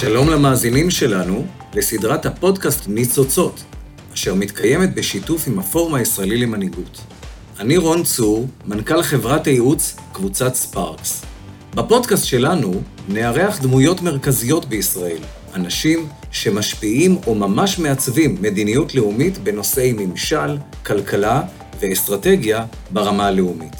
שלום למאזינים שלנו לסדרת הפודקאסט ניצוצות, אשר מתקיימת בשיתוף עם הפורום הישראלי למנהיגות. אני רון צור, מנכ"ל חברת הייעוץ קבוצת ספארקס. בפודקאסט שלנו נארח דמויות מרכזיות בישראל, אנשים שמשפיעים או ממש מעצבים מדיניות לאומית בנושאי ממשל, כלכלה ואסטרטגיה ברמה הלאומית.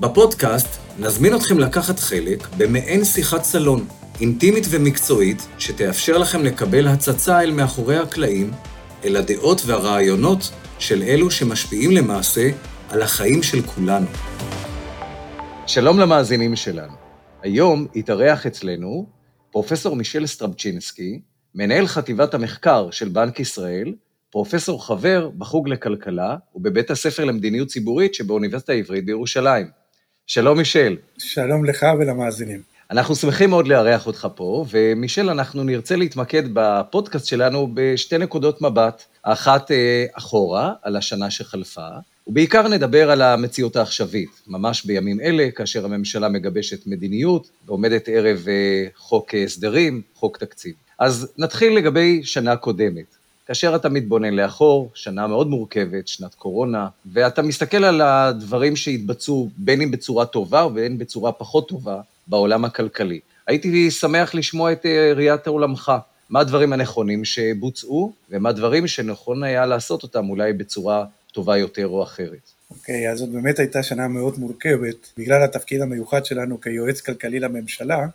בפודקאסט נזמין אתכם לקחת חלק במעין שיחת סלון, אינטימית ומקצועית, שתאפשר לכם לקבל הצצה אל מאחורי הקלעים, אל הדעות והרעיונות של אלו שמשפיעים למעשה על החיים של כולנו. שלום למאזינים שלנו. היום התארח אצלנו פרופסור מישל סטרבצ'ינסקי, מנהל חטיבת המחקר של בנק ישראל, פרופסור חבר בחוג לכלכלה ובבית הספר למדיניות ציבורית שבאוניברסיטה העברית בירושלים. שלום מישל. שלום לך ולמאזינים. אנחנו שמחים מאוד לארח אותך פה, ומישל, אנחנו נרצה להתמקד בפודקאסט שלנו בשתי נקודות מבט. האחת אה, אחורה, על השנה שחלפה, ובעיקר נדבר על המציאות העכשווית, ממש בימים אלה, כאשר הממשלה מגבשת מדיניות ועומדת ערב אה, חוק הסדרים, חוק תקציב. אז נתחיל לגבי שנה קודמת. כאשר אתה מתבונן לאחור, שנה מאוד מורכבת, שנת קורונה, ואתה מסתכל על הדברים שהתבצעו, בין אם בצורה טובה ובין בצורה פחות טובה, בעולם הכלכלי. הייתי שמח לשמוע את אה, ראיית עולמך. מה הדברים הנכונים שבוצעו, ומה הדברים שנכון היה לעשות אותם אולי בצורה טובה יותר או אחרת. אוקיי, okay, אז זאת באמת הייתה שנה מאוד מורכבת, בגלל התפקיד המיוחד שלנו כיועץ כלכלי לממשלה,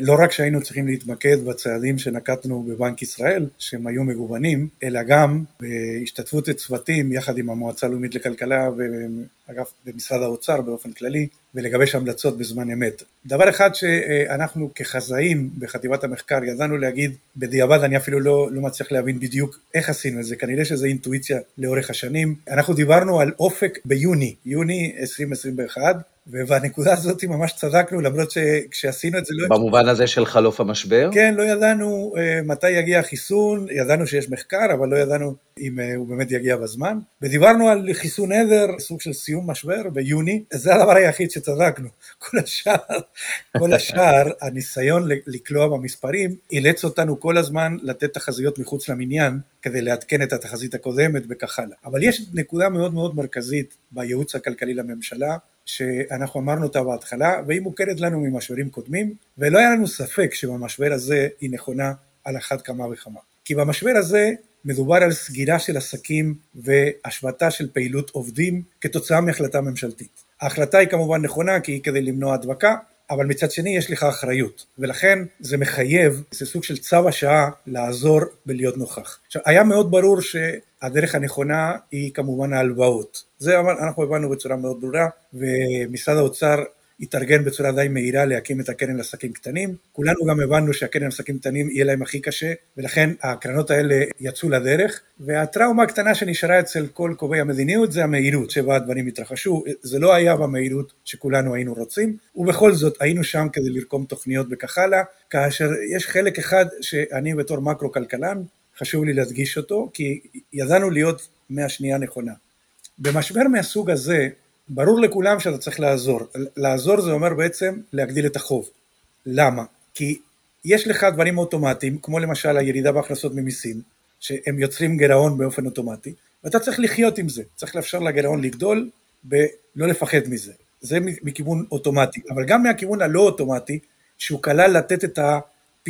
לא רק שהיינו צריכים להתמקד בצעדים שנקטנו בבנק ישראל, שהם היו מגוונים, אלא גם בהשתתפות צוותים יחד עם המועצה הלאומית לכלכלה ואגב במשרד האוצר באופן כללי, ולגבש המלצות בזמן אמת. דבר אחד שאנחנו כחזאים בחטיבת המחקר ידענו להגיד, בדיעבד אני אפילו לא, לא מצליח להבין בדיוק איך עשינו את זה, כנראה שזה אינטואיציה לאורך השנים. אנחנו דיברנו על אופק ביוני, יוני 2021, ובנקודה הזאת ממש צדקנו, למרות שכשעשינו את זה לא... במובן הזה של חלוף המשבר? כן, לא ידענו uh, מתי יגיע החיסון, ידענו שיש מחקר, אבל לא ידענו אם uh, הוא באמת יגיע בזמן. ודיברנו על חיסון עדר, סוג של סיום משבר ביוני, זה הדבר היחיד שצדקנו. כל השאר, כל השאר, הניסיון לקלוע במספרים, אילץ אותנו כל הזמן לתת תחזיות מחוץ למניין, כדי לעדכן את התחזית הקודמת וכך הלאה. אבל יש נקודה מאוד מאוד מרכזית בייעוץ הכלכלי לממשלה, שאנחנו אמרנו אותה בהתחלה, והיא מוכרת לנו ממשברים קודמים, ולא היה לנו ספק שבמשבר הזה היא נכונה על אחת כמה וכמה. כי במשבר הזה מדובר על סגירה של עסקים והשבתה של פעילות עובדים כתוצאה מהחלטה ממשלתית. ההחלטה היא כמובן נכונה כי היא כדי למנוע הדבקה, אבל מצד שני יש לך אחריות, ולכן זה מחייב, זה סוג של צו השעה לעזור ולהיות נוכח. עכשיו, היה מאוד ברור שהדרך הנכונה היא כמובן ההלוואות. זה אנחנו הבנו בצורה מאוד ברורה, ומשרד האוצר התארגן בצורה די מהירה להקים את הקרן לעסקים קטנים. כולנו גם הבנו שהקרן לעסקים קטנים יהיה להם הכי קשה, ולכן הקרנות האלה יצאו לדרך, והטראומה הקטנה שנשארה אצל כל קובעי המדיניות זה המהירות שבה הדברים התרחשו, זה לא היה במהירות שכולנו היינו רוצים, ובכל זאת היינו שם כדי לרקום תוכניות וכך הלאה, כאשר יש חלק אחד שאני בתור מקרו כלכלן, חשוב לי להדגיש אותו, כי ידענו להיות מהשנייה נכונה. במשבר מהסוג הזה, ברור לכולם שאתה צריך לעזור. לעזור זה אומר בעצם להגדיל את החוב. למה? כי יש לך דברים אוטומטיים, כמו למשל הירידה בהכנסות ממיסים, שהם יוצרים גירעון באופן אוטומטי, ואתה צריך לחיות עם זה, צריך לאפשר לגירעון לגדול ולא לפחד מזה. זה מכיוון אוטומטי, אבל גם מהכיוון הלא אוטומטי, שהוא כלל לתת את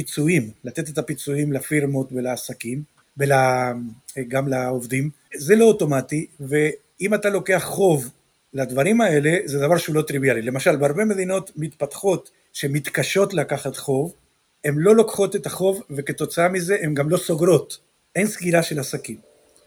הפיצויים, לתת את הפיצויים לפירמות ולעסקים, וגם לעובדים, זה לא אוטומטי, ואם אתה לוקח חוב לדברים האלה זה דבר שהוא לא טריוויאלי. למשל, בהרבה מדינות מתפתחות שמתקשות לקחת חוב, הן לא לוקחות את החוב וכתוצאה מזה הן גם לא סוגרות. אין סגירה של עסקים.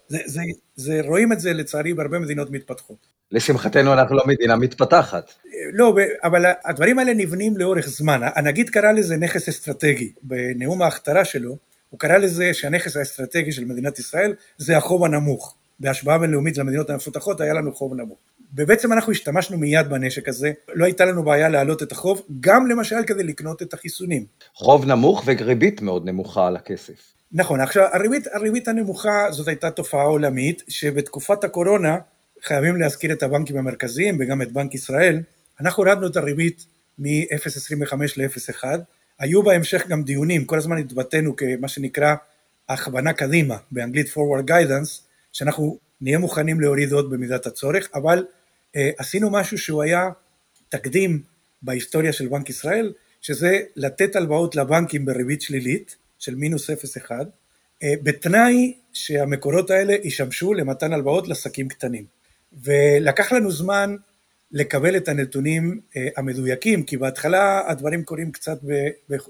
זה, זה, זה, רואים את זה לצערי בהרבה מדינות מתפתחות. לשמחתנו אנחנו לא מדינה מתפתחת. לא, אבל הדברים האלה נבנים לאורך זמן. הנגיד קרא לזה נכס אסטרטגי. בנאום ההכתרה שלו, הוא קרא לזה שהנכס האסטרטגי של מדינת ישראל זה החוב הנמוך. בהשוואה בינלאומית למדינות המפותחות היה לנו חוב נמוך. ובעצם אנחנו השתמשנו מיד בנשק הזה, לא הייתה לנו בעיה להעלות את החוב, גם למשל כדי לקנות את החיסונים. חוב נמוך וריבית מאוד נמוכה על הכסף. נכון, עכשיו הריבית, הריבית הנמוכה זאת הייתה תופעה עולמית, שבתקופת הקורונה, חייבים להזכיר את הבנקים המרכזיים וגם את בנק ישראל, אנחנו הורדנו את הריבית מ-0.25 ל-0.1, היו בהמשך גם דיונים, כל הזמן התבטאנו כמה שנקרא הכוונה קדימה, באנגלית forward guidance, שאנחנו נהיה מוכנים להוריד עוד במידת הצורך, אבל אה, עשינו משהו שהוא היה תקדים בהיסטוריה של בנק ישראל, שזה לתת הלוואות לבנקים בריבית שלילית של מינוס 0.1, אה, בתנאי שהמקורות האלה ישמשו למתן הלוואות לעסקים קטנים. ולקח לנו זמן לקבל את הנתונים אה, המדויקים, כי בהתחלה הדברים קורים קצת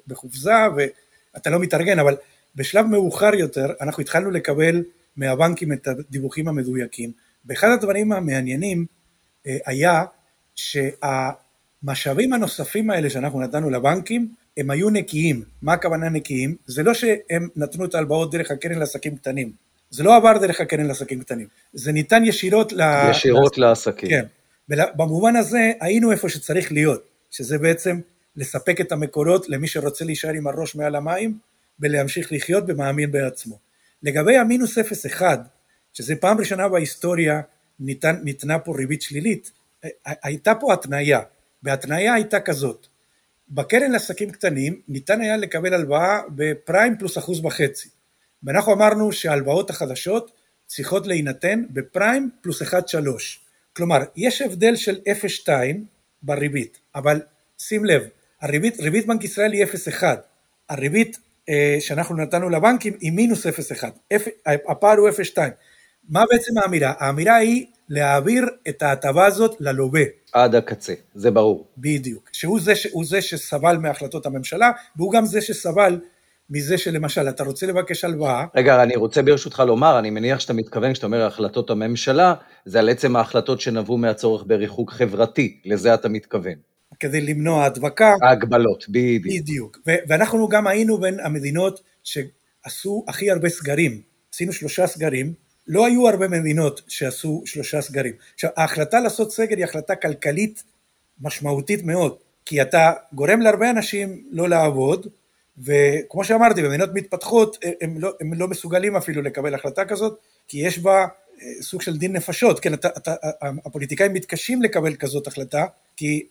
בחופזה ואתה לא מתארגן, אבל בשלב מאוחר יותר אנחנו התחלנו לקבל מהבנקים את הדיווחים המדויקים. ואחד הדברים המעניינים אה, היה שהמשאבים הנוספים האלה שאנחנו נתנו לבנקים הם היו נקיים. מה הכוונה נקיים? זה לא שהם נתנו את ההלוואות דרך הקרן לעסקים קטנים. זה לא עבר דרך הקרן לעסקים קטנים. זה ניתן ישירות ל... ישירות לעסקים. כן. במובן הזה היינו איפה שצריך להיות, שזה בעצם לספק את המקורות למי שרוצה להישאר עם הראש מעל המים ולהמשיך לחיות ומאמין בעצמו. לגבי המינוס 0.1, שזה פעם ראשונה בהיסטוריה ניתן, ניתנה פה ריבית שלילית, הייתה פה התניה, וההתניה הייתה כזאת, בקרן לעסקים קטנים ניתן היה לקבל הלוואה בפריים פלוס אחוז וחצי, ואנחנו אמרנו שההלוואות החדשות צריכות להינתן בפריים פלוס 1.3, כלומר יש הבדל של 0.2 בריבית, אבל שים לב, הריבית, ריבית בנק ישראל היא 0.1, הריבית אה, שאנחנו נתנו לבנקים היא מינוס 0.1, הפער הוא 0.2. מה בעצם האמירה? האמירה היא להעביר את ההטבה הזאת ללווה. עד הקצה, זה ברור. בדיוק, שהוא זה, זה שסבל מהחלטות הממשלה, והוא גם זה שסבל מזה שלמשל אתה רוצה לבקש הלוואה. רגע, אני רוצה ברשותך לומר, אני מניח שאתה מתכוון, כשאתה אומר החלטות הממשלה, זה על עצם ההחלטות שנבעו מהצורך בריחוק חברתי, לזה אתה מתכוון. כדי למנוע הדבקה. ההגבלות, בדיוק. בדיוק. ואנחנו גם היינו בין המדינות שעשו הכי הרבה סגרים. עשינו שלושה סגרים, לא היו הרבה מדינות שעשו שלושה סגרים. עכשיו, ההחלטה לעשות סגר היא החלטה כלכלית משמעותית מאוד, כי אתה גורם להרבה אנשים לא לעבוד, וכמו שאמרתי, במדינות מתפתחות הם לא, הם לא מסוגלים אפילו לקבל החלטה כזאת, כי יש בה אה, סוג של דין נפשות, כן, אתה, אתה, הפוליטיקאים מתקשים לקבל כזאת החלטה, כי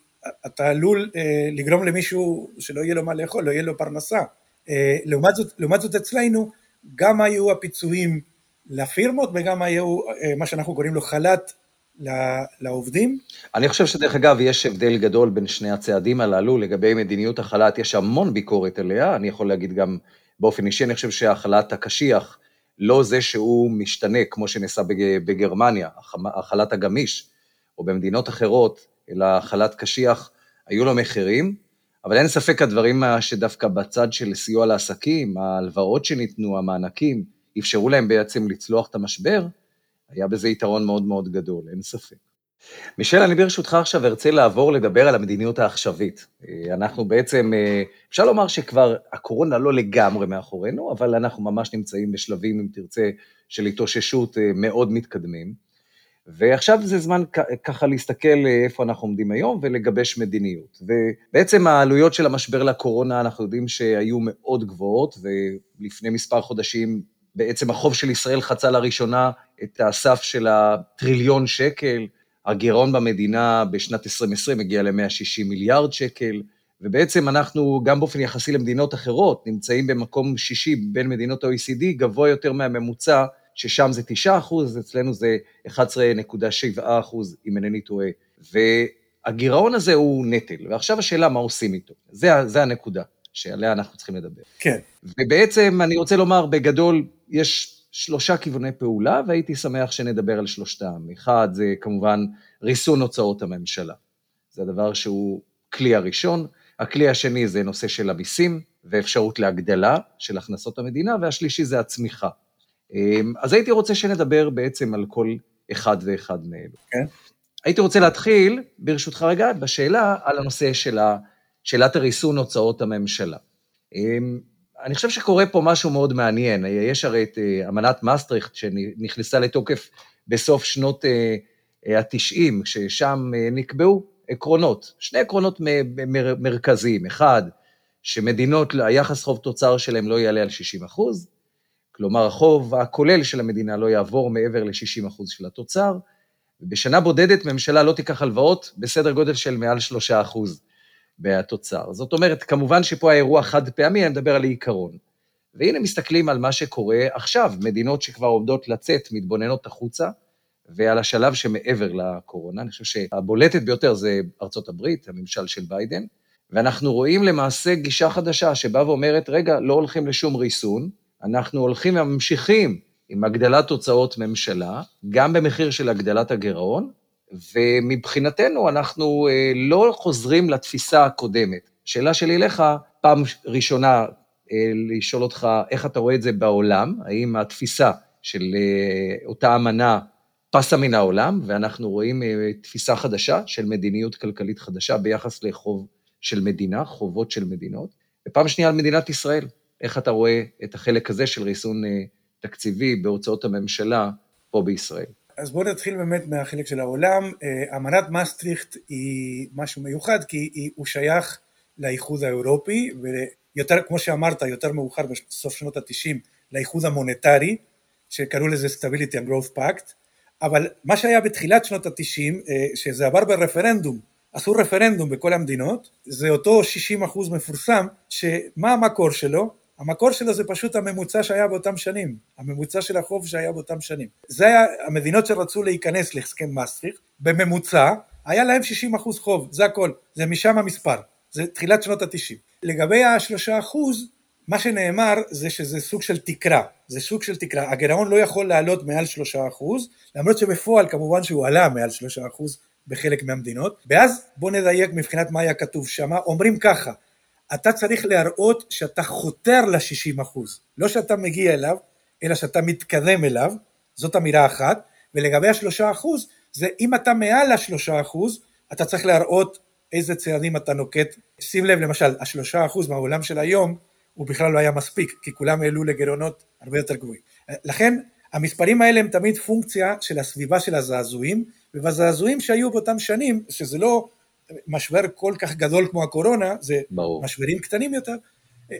אתה עלול אה, לגרום למישהו שלא יהיה לו מה לאכול, לא יהיה לו פרנסה. אה, לעומת זאת, לעומת זאת אצלנו, גם היו הפיצויים לפירמות וגם היו אה, מה שאנחנו קוראים לו חל"ת לעובדים. אני חושב שדרך אגב, יש הבדל גדול בין שני הצעדים הללו, לגבי מדיניות החל"ת, יש המון ביקורת עליה, אני יכול להגיד גם באופן אישי, אני חושב שהחל"ת הקשיח, לא זה שהוא משתנה כמו שנעשה בגרמניה, החל"ת הגמיש, או במדינות אחרות, אלא חל"ת קשיח, היו לו מחירים, אבל אין ספק הדברים שדווקא בצד של סיוע לעסקים, ההלוואות שניתנו, המענקים, אפשרו להם בעצם לצלוח את המשבר, היה בזה יתרון מאוד מאוד גדול, אין ספק. מישל, אני ברשותך עכשיו ארצה לעבור לדבר על המדיניות העכשווית. אנחנו בעצם, אפשר לומר שכבר הקורונה לא לגמרי מאחורינו, אבל אנחנו ממש נמצאים בשלבים, אם תרצה, של התאוששות מאוד מתקדמים. ועכשיו זה זמן ככה להסתכל איפה אנחנו עומדים היום ולגבש מדיניות. ובעצם העלויות של המשבר לקורונה, אנחנו יודעים שהיו מאוד גבוהות, ולפני מספר חודשים בעצם החוב של ישראל חצה לראשונה את הסף של הטריליון שקל, הגירעון במדינה בשנת 2020 הגיע ל-160 מיליארד שקל, ובעצם אנחנו, גם באופן יחסי למדינות אחרות, נמצאים במקום שישי בין מדינות ה-OECD, גבוה יותר מהממוצע, ששם זה 9 אחוז, אצלנו זה 11.7 אחוז, אם אינני טועה. והגירעון הזה הוא נטל, ועכשיו השאלה מה עושים איתו. זה, זה הנקודה שעליה אנחנו צריכים לדבר. כן. ובעצם אני רוצה לומר, בגדול, יש שלושה כיווני פעולה, והייתי שמח שנדבר על שלושתם. אחד, זה כמובן ריסון הוצאות הממשלה. זה הדבר שהוא כלי הראשון. הכלי השני זה נושא של המיסים ואפשרות להגדלה של הכנסות המדינה, והשלישי זה הצמיחה. אמ, אז הייתי רוצה שנדבר בעצם על כל אחד ואחד מאלו. כן. הייתי רוצה להתחיל, ברשותך רגע, בשאלה על הנושא של שאלת הריסון הוצאות הממשלה. אני חושב שקורה פה משהו מאוד מעניין. יש הרי את אה, אמנת מסטריכט שנכנסה לתוקף בסוף שנות ה-90, אה, ששם אה, נקבעו עקרונות, שני עקרונות מרכזיים. אחד, שמדינות, היחס חוב תוצר שלהם לא יעלה על 60 אחוז, כלומר החוב הכולל של המדינה לא יעבור מעבר ל-60 אחוז של התוצר, ובשנה בודדת ממשלה לא תיקח הלוואות בסדר גודל של מעל 3 אחוז. בתוצר. זאת אומרת, כמובן שפה האירוע חד פעמי, אני מדבר על העיקרון. והנה מסתכלים על מה שקורה עכשיו, מדינות שכבר עומדות לצאת, מתבוננות החוצה, ועל השלב שמעבר לקורונה. אני חושב שהבולטת ביותר זה ארצות הברית, הממשל של ביידן, ואנחנו רואים למעשה גישה חדשה שבאה ואומרת, רגע, לא הולכים לשום ריסון, אנחנו הולכים וממשיכים עם הגדלת הוצאות ממשלה, גם במחיר של הגדלת הגירעון, ומבחינתנו אנחנו אה, לא חוזרים לתפיסה הקודמת. שאלה שלי אליך, פעם ראשונה אה, לשאול אותך איך אתה רואה את זה בעולם, האם התפיסה של אה, אותה אמנה פסה מן העולם, ואנחנו רואים תפיסה חדשה של מדיניות כלכלית חדשה ביחס לחוב של מדינה, חובות של מדינות. ופעם שנייה על מדינת ישראל, איך אתה רואה את החלק הזה של ריסון תקציבי בהוצאות הממשלה פה בישראל? אז בואו נתחיל באמת מהחלק של העולם. אה, אמנת מסטריכט היא משהו מיוחד כי הוא שייך לאיחוד האירופי ויותר, כמו שאמרת, יותר מאוחר בסוף שנות התשעים לאיחוד המוניטרי שקראו לזה Stability and Growth Pact אבל מה שהיה בתחילת שנות התשעים אה, שזה עבר ברפרנדום עשו רפרנדום בכל המדינות זה אותו 60 אחוז מפורסם שמה המקור שלו המקור שלו זה פשוט הממוצע שהיה באותם שנים, הממוצע של החוב שהיה באותם שנים. זה היה המדינות שרצו להיכנס להסכם מסטריך, בממוצע היה להם 60 אחוז חוב, זה הכל, זה משם המספר, זה תחילת שנות התשעים. לגבי השלושה אחוז, מה שנאמר זה שזה סוג של תקרה, זה סוג של תקרה, הגירעון לא יכול לעלות מעל שלושה אחוז, למרות שבפועל כמובן שהוא עלה מעל שלושה אחוז בחלק מהמדינות, ואז בוא נדייק מבחינת מה היה כתוב שם, אומרים ככה, אתה צריך להראות שאתה חותר ל-60 אחוז, לא שאתה מגיע אליו, אלא שאתה מתקדם אליו, זאת אמירה אחת, ולגבי השלושה אחוז, זה אם אתה מעל השלושה אחוז, אתה צריך להראות איזה צעדים אתה נוקט. שים לב למשל, השלושה אחוז מהעולם של היום, הוא בכלל לא היה מספיק, כי כולם העלו לגירעונות הרבה יותר גבוהים. לכן, המספרים האלה הם תמיד פונקציה של הסביבה של הזעזועים, ובזעזועים שהיו באותם שנים, שזה לא משבר כל כך גדול כמו הקורונה, זה ברור. משברים קטנים יותר,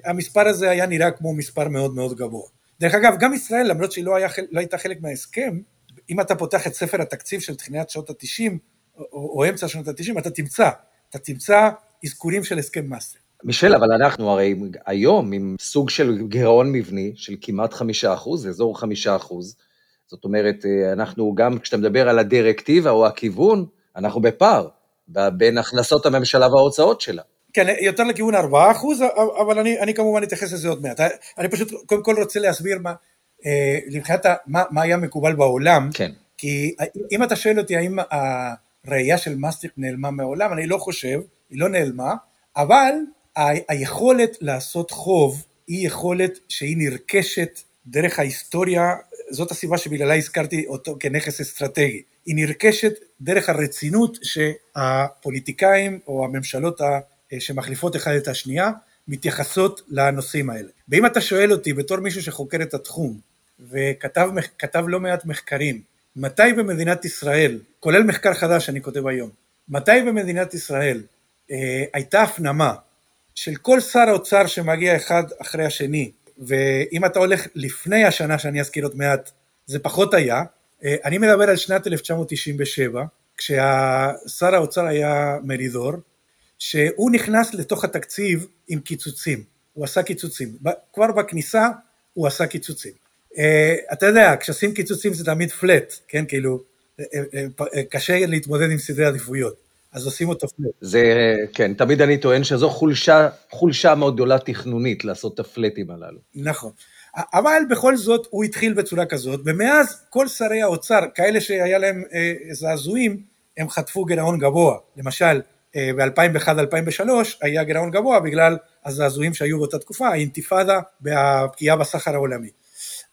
המספר הזה היה נראה כמו מספר מאוד מאוד גבוה. דרך אגב, גם ישראל, למרות שהיא לא, היה, לא הייתה חלק מההסכם, אם אתה פותח את ספר התקציב של תחילת שנות ה-90, או, או אמצע שנות ה-90, אתה תמצא, אתה תמצא אזכורים של הסכם מאסטריכט. מישל, אבל אנחנו הרי היום עם סוג של גירעון מבני של כמעט חמישה אחוז, אזור חמישה אחוז, זאת אומרת, אנחנו גם, כשאתה מדבר על הדירקטיבה או הכיוון, אנחנו בפער. בין הכנסות הממשלה וההוצאות שלה. כן, יותר לכיוון 4 אחוז, אבל אני, אני כמובן אתייחס לזה עוד מעט. אני פשוט קודם כל רוצה להסביר מה, אה, מבחינת מה, מה היה מקובל בעולם, כן. כי אם אתה שואל אותי האם הראייה של מסטיק נעלמה מהעולם, אני לא חושב, היא לא נעלמה, אבל ה, היכולת לעשות חוב היא יכולת שהיא נרכשת דרך ההיסטוריה, זאת הסיבה שבגללה הזכרתי אותו כנכס אסטרטגי. היא נרכשת דרך הרצינות שהפוליטיקאים או הממשלות שמחליפות אחד את השנייה מתייחסות לנושאים האלה. ואם אתה שואל אותי בתור מישהו שחוקר את התחום וכתב לא מעט מחקרים, מתי במדינת ישראל, כולל מחקר חדש שאני כותב היום, מתי במדינת ישראל אה, הייתה הפנמה של כל שר האוצר שמגיע אחד אחרי השני, ואם אתה הולך לפני השנה שאני אזכיר עוד מעט, זה פחות היה, אני מדבר על שנת 1997, כששר האוצר היה מרידור, שהוא נכנס לתוך התקציב עם קיצוצים, הוא עשה קיצוצים, כבר בכניסה הוא עשה קיצוצים. אה, אתה יודע, כשעושים קיצוצים זה תמיד פלט, כן, כאילו, אה, קשה להתמודד עם סדרי עדיפויות, אז עושים אותו פלט. זה, כן, תמיד אני טוען שזו חולשה, חולשה מאוד גדולה תכנונית לעשות את הפלטים הללו. נכון. אבל בכל זאת הוא התחיל בצורה כזאת, ומאז כל שרי האוצר, כאלה שהיה להם אה, זעזועים, הם חטפו גירעון גבוה. למשל, אה, ב-2001-2003 היה גירעון גבוה בגלל הזעזועים שהיו באותה תקופה, האינתיפאדה והפגיעה בסחר העולמי.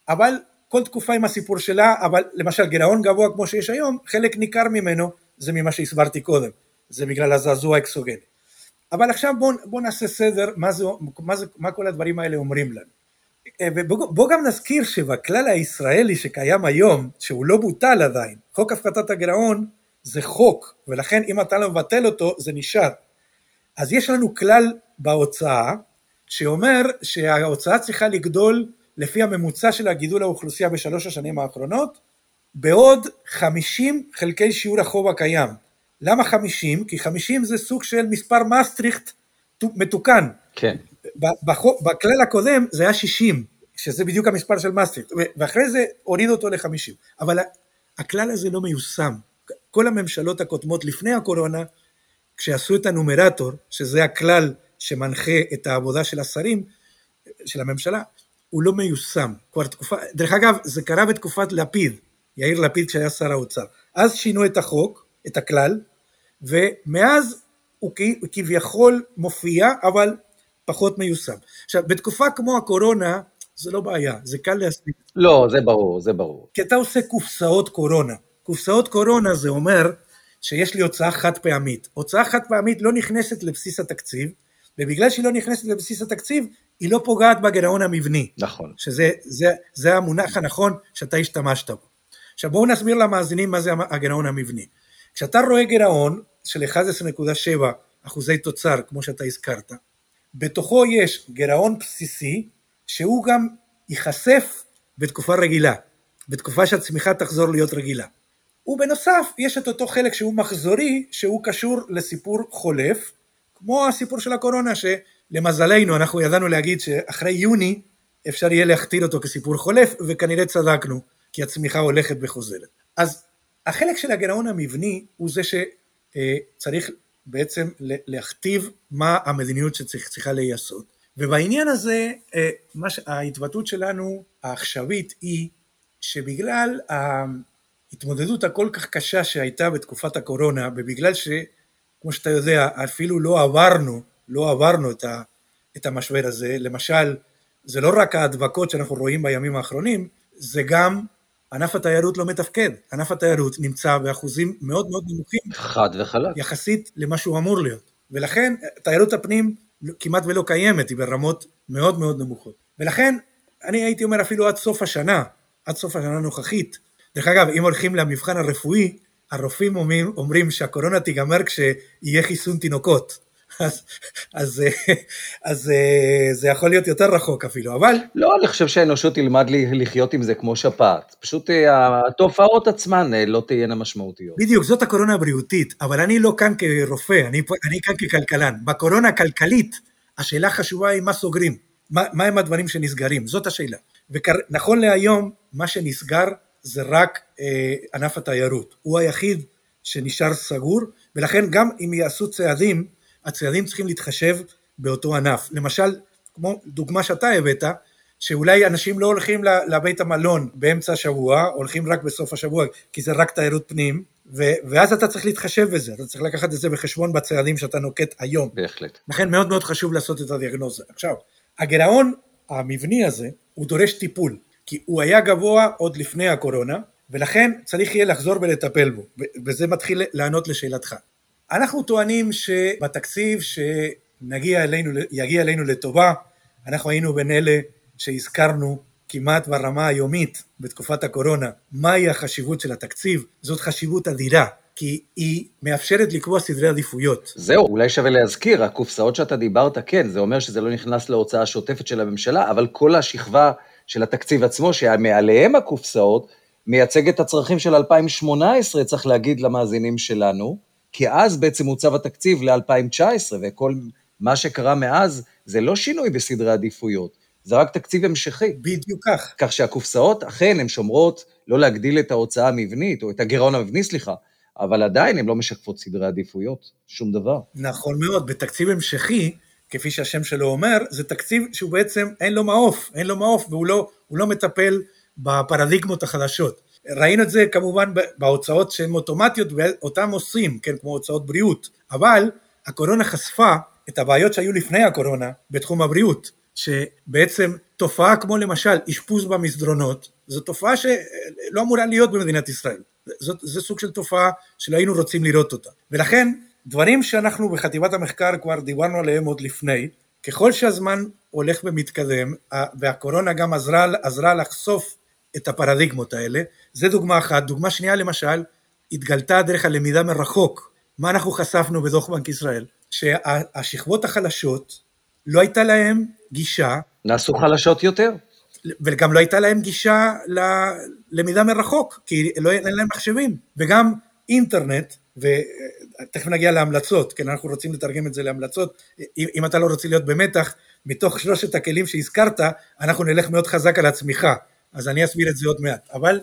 אבל כל תקופה עם הסיפור שלה, אבל למשל גירעון גבוה כמו שיש היום, חלק ניכר ממנו זה ממה שהסברתי קודם, זה בגלל הזעזוע האקסוגני. אבל עכשיו בואו בוא נעשה סדר מה, זה, מה, זה, מה כל הדברים האלה אומרים לנו. אה, ובוא גם נזכיר שבכלל הישראלי שקיים היום, שהוא לא בוטל עדיין, חוק הפחתת הגירעון זה חוק, ולכן אם אתה לא מבטל אותו זה נשאר. אז יש לנו כלל בהוצאה, שאומר שההוצאה צריכה לגדול לפי הממוצע של הגידול האוכלוסייה בשלוש השנים האחרונות, בעוד 50 חלקי שיעור החוב הקיים. למה 50? כי 50 זה סוג של מספר מסטריכט מתוקן. כן. בכלל הקודם זה היה 60, שזה בדיוק המספר של מסטריכט, ואחרי זה הורידו אותו ל-50. אבל הכלל הזה לא מיושם. כל הממשלות הקודמות לפני הקורונה, כשעשו את הנומרטור, שזה הכלל שמנחה את העבודה של השרים, של הממשלה, הוא לא מיושם. כבר תקופה, דרך אגב, זה קרה בתקופת לפיד, יאיר לפיד כשהיה שר האוצר. אז שינו את החוק, את הכלל, ומאז הוא כביכול מופיע, אבל פחות מיושם. עכשיו, בתקופה כמו הקורונה, זה לא בעיה, זה קל להסביר. לא, זה ברור, זה ברור. כי אתה עושה קופסאות קורונה. קופסאות קורונה זה אומר שיש לי הוצאה חד פעמית. הוצאה חד פעמית לא נכנסת לבסיס התקציב, ובגלל שהיא לא נכנסת לבסיס התקציב, היא לא פוגעת בגירעון המבני. נכון. שזה זה, זה המונח הנכון שאתה השתמשת בו. עכשיו בואו נסביר למאזינים מה זה הגירעון המבני. כשאתה רואה גירעון של 11.7 אחוזי תוצר, כמו שאתה הזכרת, בתוכו יש גירעון בסיסי, שהוא גם ייחשף בתקופה רגילה, בתקופה שהצמיחה תחזור להיות רגילה. ובנוסף, יש את אותו חלק שהוא מחזורי, שהוא קשור לסיפור חולף, כמו הסיפור של הקורונה, שלמזלנו אנחנו ידענו להגיד שאחרי יוני אפשר יהיה להכתיר אותו כסיפור חולף, וכנראה צדקנו, כי הצמיחה הולכת וחוזרת. אז החלק של הגירעון המבני הוא זה שצריך בעצם להכתיב מה המדיניות שצריכה להיעשות. ובעניין הזה, ההתבטאות שלנו העכשווית היא שבגלל ההתמודדות הכל כך קשה שהייתה בתקופת הקורונה, ובגלל שכמו שאתה יודע, אפילו לא עברנו, לא עברנו את, ה, את המשבר הזה, למשל, זה לא רק ההדבקות שאנחנו רואים בימים האחרונים, זה גם ענף התיירות לא מתפקד, ענף התיירות נמצא באחוזים מאוד מאוד נמוכים. חד וחלק. יחסית למה שהוא אמור להיות. ולכן תיירות הפנים כמעט ולא קיימת, היא ברמות מאוד מאוד נמוכות. ולכן אני הייתי אומר אפילו עד סוף השנה, עד סוף השנה הנוכחית. דרך אגב, אם הולכים למבחן הרפואי, הרופאים אומרים, אומרים שהקורונה תיגמר כשיהיה חיסון תינוקות. אז, אז, אז זה יכול להיות יותר רחוק אפילו, אבל... לא, אני חושב שהאנושות תלמד לחיות עם זה כמו שפעת. פשוט אה, התופעות עצמן אה, לא תהיינה משמעותיות. בדיוק, זאת הקורונה הבריאותית, אבל אני לא כאן כרופא, אני, אני כאן ככלכלן. בקורונה הכלכלית, השאלה החשובה היא מה סוגרים, מה, מה הם הדברים שנסגרים, זאת השאלה. ונכון להיום, מה שנסגר זה רק אה, ענף התיירות. הוא היחיד שנשאר סגור, ולכן גם אם יעשו צעדים, הצעדים צריכים להתחשב באותו ענף. למשל, כמו דוגמה שאתה הבאת, שאולי אנשים לא הולכים לבית המלון באמצע השבוע, הולכים רק בסוף השבוע, כי זה רק תיירות פנים, ו- ואז אתה צריך להתחשב בזה, אתה צריך לקחת את זה בחשבון בצעדים שאתה נוקט היום. בהחלט. לכן מאוד מאוד חשוב לעשות את הדיאגנוזה. עכשיו, הגירעון המבני הזה, הוא דורש טיפול, כי הוא היה גבוה עוד לפני הקורונה, ולכן צריך יהיה לחזור ולטפל בו, וזה מתחיל לענות לשאלתך. אנחנו טוענים שבתקציב שיגיע אלינו, אלינו לטובה, אנחנו היינו בין אלה שהזכרנו כמעט ברמה היומית בתקופת הקורונה מהי החשיבות של התקציב, זאת חשיבות אדירה. כי היא מאפשרת לקבוע סדרי עדיפויות. זהו, אולי שווה להזכיר, הקופסאות שאתה דיברת, כן, זה אומר שזה לא נכנס להוצאה השוטפת של הממשלה, אבל כל השכבה של התקציב עצמו, שמעליהם הקופסאות, מייצג את הצרכים של 2018, צריך להגיד למאזינים שלנו, כי אז בעצם הוצב התקציב ל-2019, וכל מה שקרה מאז זה לא שינוי בסדרי עדיפויות, זה רק תקציב המשכי. בדיוק כך. כך שהקופסאות, אכן, הן שומרות לא להגדיל את ההוצאה המבנית, או את הגירעון המבני, סליחה, אבל עדיין הן לא משקפות סדרי עדיפויות, שום דבר. נכון מאוד, בתקציב המשכי, כפי שהשם שלו אומר, זה תקציב שהוא בעצם אין לו מעוף, אין לו מעוף, והוא לא, לא מטפל בפרדיגמות החדשות. ראינו את זה כמובן בהוצאות שהן אוטומטיות ואותן עושים, כן, כמו הוצאות בריאות, אבל הקורונה חשפה את הבעיות שהיו לפני הקורונה בתחום הבריאות, שבעצם תופעה כמו למשל אשפוז במסדרונות, זו תופעה שלא אמורה להיות במדינת ישראל, זאת, זה סוג של תופעה שלא היינו רוצים לראות אותה, ולכן דברים שאנחנו בחטיבת המחקר כבר דיברנו עליהם עוד לפני, ככל שהזמן הולך ומתקדם, והקורונה גם עזרה, עזרה לחשוף את הפרדיגמות האלה, זה דוגמה אחת. דוגמה שנייה למשל, התגלתה דרך הלמידה מרחוק. מה אנחנו חשפנו בדוח בנק ישראל? שהשכבות החלשות, לא הייתה להם גישה. נעשו חלשות יותר. וגם לא הייתה להם גישה ללמידה מרחוק, כי לא, אין להם מחשבים. וגם אינטרנט ותכף נגיע להמלצות, כן, אנחנו רוצים לתרגם את זה להמלצות, אם, אם אתה לא רוצה להיות במתח, מתוך שלושת הכלים שהזכרת, אנחנו נלך מאוד חזק על הצמיחה, אז אני אסביר את זה עוד מעט, אבל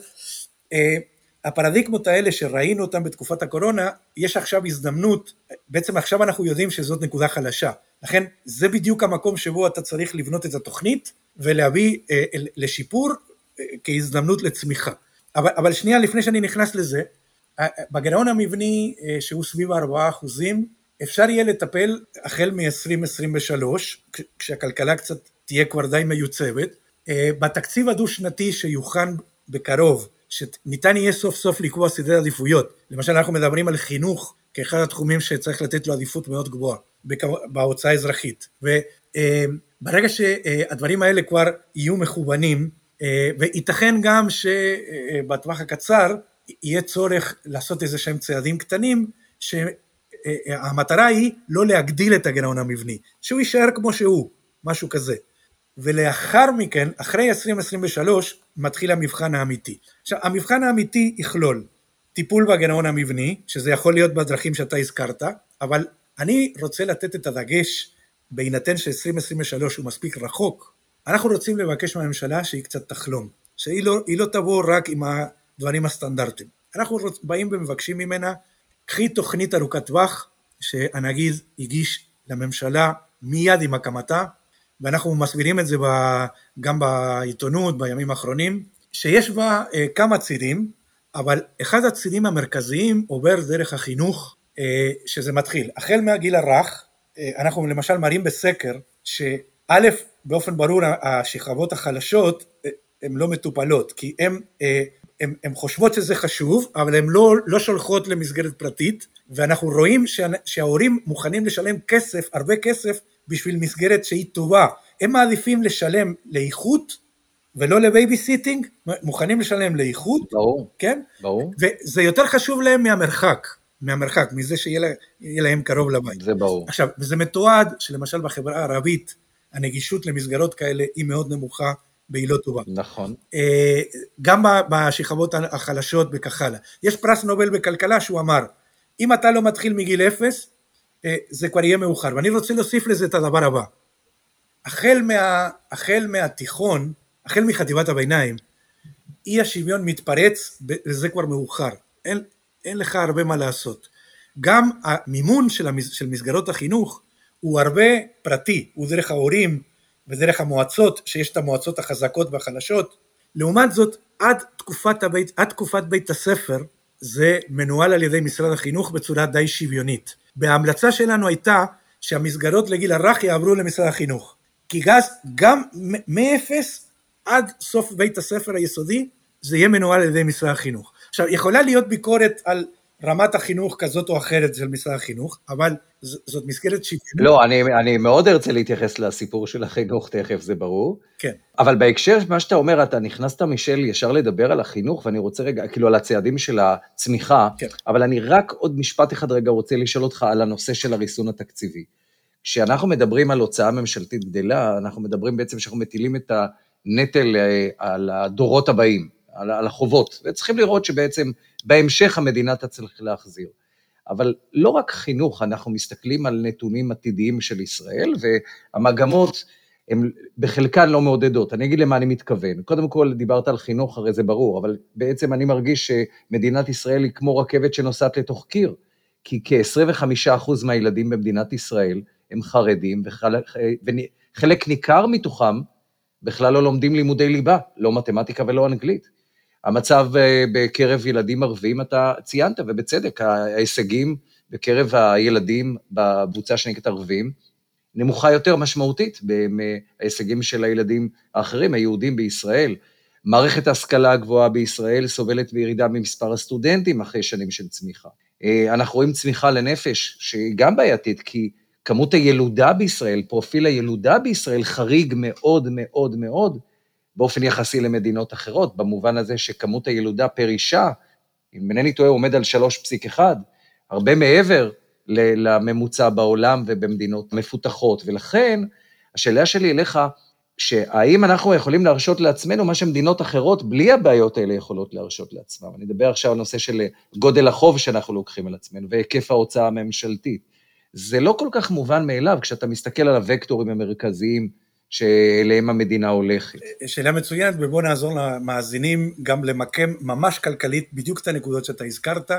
אה, הפרדיגמות האלה שראינו אותן בתקופת הקורונה, יש עכשיו הזדמנות, בעצם עכשיו אנחנו יודעים שזאת נקודה חלשה, לכן זה בדיוק המקום שבו אתה צריך לבנות את התוכנית ולהביא אה, לשיפור אה, כהזדמנות לצמיחה. אבל, אבל שנייה לפני שאני נכנס לזה, בגירעון המבני אה, שהוא סביב 4 אחוזים, אפשר יהיה לטפל החל מ-2023, כשהכלכלה קצת תהיה כבר די מיוצבת, אה, בתקציב הדו-שנתי שיוכן בקרוב, שניתן יהיה סוף סוף לקבוע סדרי עדיפויות, למשל אנחנו מדברים על חינוך כאחד התחומים שצריך לתת לו עדיפות מאוד גבוהה בהוצאה האזרחית, וברגע אה, שהדברים האלה כבר יהיו מכוונים, וייתכן גם שבטווח הקצר יהיה צורך לעשות איזה שהם צעדים קטנים, שהמטרה היא לא להגדיל את הגירעון המבני, שהוא יישאר כמו שהוא, משהו כזה. ולאחר מכן, אחרי 2023, מתחיל המבחן האמיתי. עכשיו, המבחן האמיתי יכלול טיפול בגירעון המבני, שזה יכול להיות בדרכים שאתה הזכרת, אבל אני רוצה לתת את הדגש, בהינתן ש-2023 הוא מספיק רחוק, אנחנו רוצים לבקש מהממשלה שהיא קצת תחלום, שהיא לא, לא תבוא רק עם הדברים הסטנדרטיים. אנחנו באים ומבקשים ממנה, קחי תוכנית ארוכת טווח שהנגיד הגיש לממשלה מיד עם הקמתה, ואנחנו מסבירים את זה גם בעיתונות בימים האחרונים, שיש בה אה, כמה צירים, אבל אחד הצירים המרכזיים עובר דרך החינוך אה, שזה מתחיל. החל מהגיל הרך, אה, אנחנו למשל מראים בסקר שא', באופן ברור השכבות החלשות הן לא מטופלות, כי הן הן חושבות שזה חשוב, אבל הן לא, לא שולחות למסגרת פרטית, ואנחנו רואים שה, שההורים מוכנים לשלם כסף, הרבה כסף, בשביל מסגרת שהיא טובה. הם מעדיפים לשלם לאיכות ולא ל babysitting, מוכנים לשלם לאיכות, ברור, כן? ברור. וזה יותר חשוב להם מהמרחק, מהמרחק, מזה שיהיה לה, להם קרוב לבית. זה ברור. עכשיו, וזה מתועד שלמשל בחברה הערבית, הנגישות למסגרות כאלה היא מאוד נמוכה, והיא לא טובה. נכון. אה, גם בשכבות החלשות וכך הלאה. יש פרס נובל בכלכלה שהוא אמר, אם אתה לא מתחיל מגיל אפס, זה כבר יהיה מאוחר. ואני רוצה להוסיף לזה את הדבר הבא. החל, מה, החל מהתיכון, החל מחטיבת הביניים, אי השוויון מתפרץ וזה כבר מאוחר. אין, אין לך הרבה מה לעשות. גם המימון של, המס, של מסגרות החינוך הוא הרבה פרטי, הוא דרך ההורים, ודרך המועצות, שיש את המועצות החזקות והחלשות. לעומת זאת, עד תקופת, הבית, עד תקופת בית הספר, זה מנוהל על ידי משרד החינוך בצורה די שוויונית. וההמלצה שלנו הייתה שהמסגרות לגיל הרך יעברו למשרד החינוך. כי גז, גם מאפס עד סוף בית הספר היסודי, זה יהיה מנוהל על ידי משרד החינוך. עכשיו, יכולה להיות ביקורת על רמת החינוך כזאת או אחרת של משרד החינוך, אבל זאת מסגרת שוויונית. לא, אני, אני מאוד ארצה להתייחס לסיפור של החינוך תכף, זה ברור. כן. אבל בהקשר מה שאתה אומר, אתה נכנסת, מישל, ישר לדבר על החינוך, ואני רוצה רגע, כאילו, על הצעדים של הצמיחה, כן. אבל אני רק עוד משפט אחד רגע רוצה לשאול אותך על הנושא של הריסון התקציבי. כשאנחנו מדברים על הוצאה ממשלתית גדלה, אנחנו מדברים בעצם שאנחנו מטילים את הנטל אה, על הדורות הבאים, על, על החובות, וצריכים לראות שבעצם בהמשך המדינה תצטרך להחזיר. אבל לא רק חינוך, אנחנו מסתכלים על נתונים עתידיים של ישראל, והמגמות הן בחלקן לא מעודדות. אני אגיד למה אני מתכוון. קודם כל, דיברת על חינוך, הרי זה ברור, אבל בעצם אני מרגיש שמדינת ישראל היא כמו רכבת שנוסעת לתוך קיר, כי כ-25% מהילדים במדינת ישראל הם חרדים, וחלק ניכר מתוכם בכלל לא לומדים לימודי ליבה, לא מתמטיקה ולא אנגלית. המצב אה, בקרב ילדים ערבים, אתה ציינת, ובצדק, ההישגים בקרב הילדים בקבוצה שנקראת ערבים, נמוכה יותר משמעותית מההישגים של הילדים האחרים, היהודים בישראל. מערכת ההשכלה הגבוהה בישראל סובלת בירידה ממספר הסטודנטים אחרי שנים של צמיחה. אה, אנחנו רואים צמיחה לנפש, שהיא גם בעייתית, כי כמות הילודה בישראל, פרופיל הילודה בישראל חריג מאוד מאוד מאוד, באופן יחסי למדינות אחרות, במובן הזה שכמות הילודה פר אישה, אם אינני טועה, עומד על 3.1, הרבה מעבר לממוצע בעולם ובמדינות מפותחות. ולכן, השאלה שלי אליך, שהאם אנחנו יכולים להרשות לעצמנו מה שמדינות אחרות בלי הבעיות האלה יכולות להרשות לעצמם. אני אדבר עכשיו על נושא של גודל החוב שאנחנו לוקחים על עצמנו והיקף ההוצאה הממשלתית. זה לא כל כך מובן מאליו כשאתה מסתכל על הוקטורים המרכזיים שאליהם המדינה הולכת. שאלה מצוינת, ובואו נעזור למאזינים גם למקם ממש כלכלית בדיוק את הנקודות שאתה הזכרת.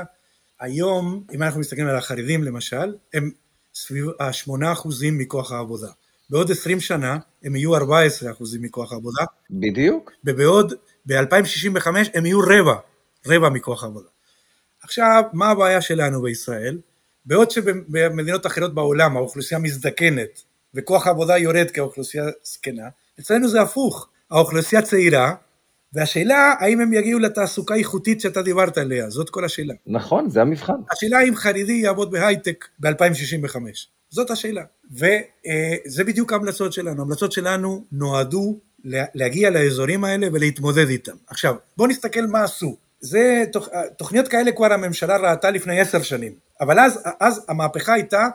היום, אם אנחנו מסתכלים על החרדים למשל, הם סביב ה-8% מכוח העבודה. בעוד 20 שנה הם יהיו 14% מכוח העבודה. בדיוק. ובעוד, ב-2065 הם יהיו רבע, רבע מכוח העבודה. עכשיו, מה הבעיה שלנו בישראל? בעוד שבמדינות אחרות בעולם האוכלוסייה מזדקנת וכוח העבודה יורד כאוכלוסייה זקנה, אצלנו זה הפוך, האוכלוסייה צעירה, והשאלה האם הם יגיעו לתעסוקה איכותית שאתה דיברת עליה, זאת כל השאלה. נכון, זה המבחן. השאלה אם חרדי יעבוד בהייטק ב-2065, זאת השאלה. וזה בדיוק ההמלצות שלנו, ההמלצות שלנו נועדו להגיע לאזורים האלה ולהתמודד איתם. עכשיו, בואו נסתכל מה עשו. זה, תוכניות כאלה כבר הממשלה ראתה לפני עשר שנים, אבל אז, אז המהפכה הייתה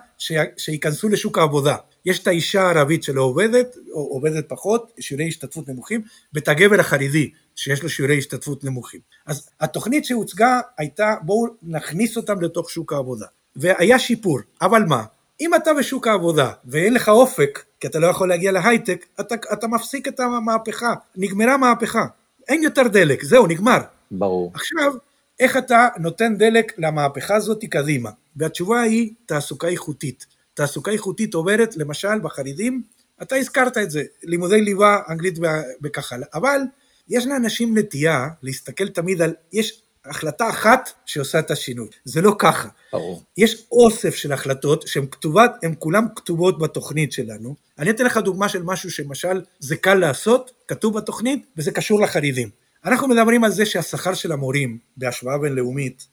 שייכנסו לשוק העבודה. יש את האישה הערבית שלא עובדת, או עובדת פחות, שיעורי השתתפות נמוכים, ואת הגבר החרדי, שיש לו שיעורי השתתפות נמוכים. אז התוכנית שהוצגה הייתה בואו נכניס אותם לתוך שוק העבודה. והיה שיפור, אבל מה? אם אתה בשוק העבודה ואין לך אופק, כי אתה לא יכול להגיע להייטק, אתה, אתה מפסיק את המהפכה, נגמרה מהפכה, אין יותר דלק, זהו, נגמר. ברור. עכשיו, איך אתה נותן דלק למהפכה הזאת קדימה? והתשובה היא תעסוקה איכותית. תעסוקה איכותית עוברת, למשל בחרדים, אתה הזכרת את זה, לימודי ליבה, אנגלית וכך הלאה, אבל יש לאנשים נטייה להסתכל תמיד על, יש החלטה אחת שעושה את השינוי, זה לא ככה. ברור. יש אוסף של החלטות שהן כתובות, הן כולן כתובות בתוכנית שלנו. אני אתן לך דוגמה של משהו שמשל זה קל לעשות, כתוב בתוכנית, וזה קשור לחרדים. אנחנו מדברים על זה שהשכר של המורים בהשוואה בינלאומית,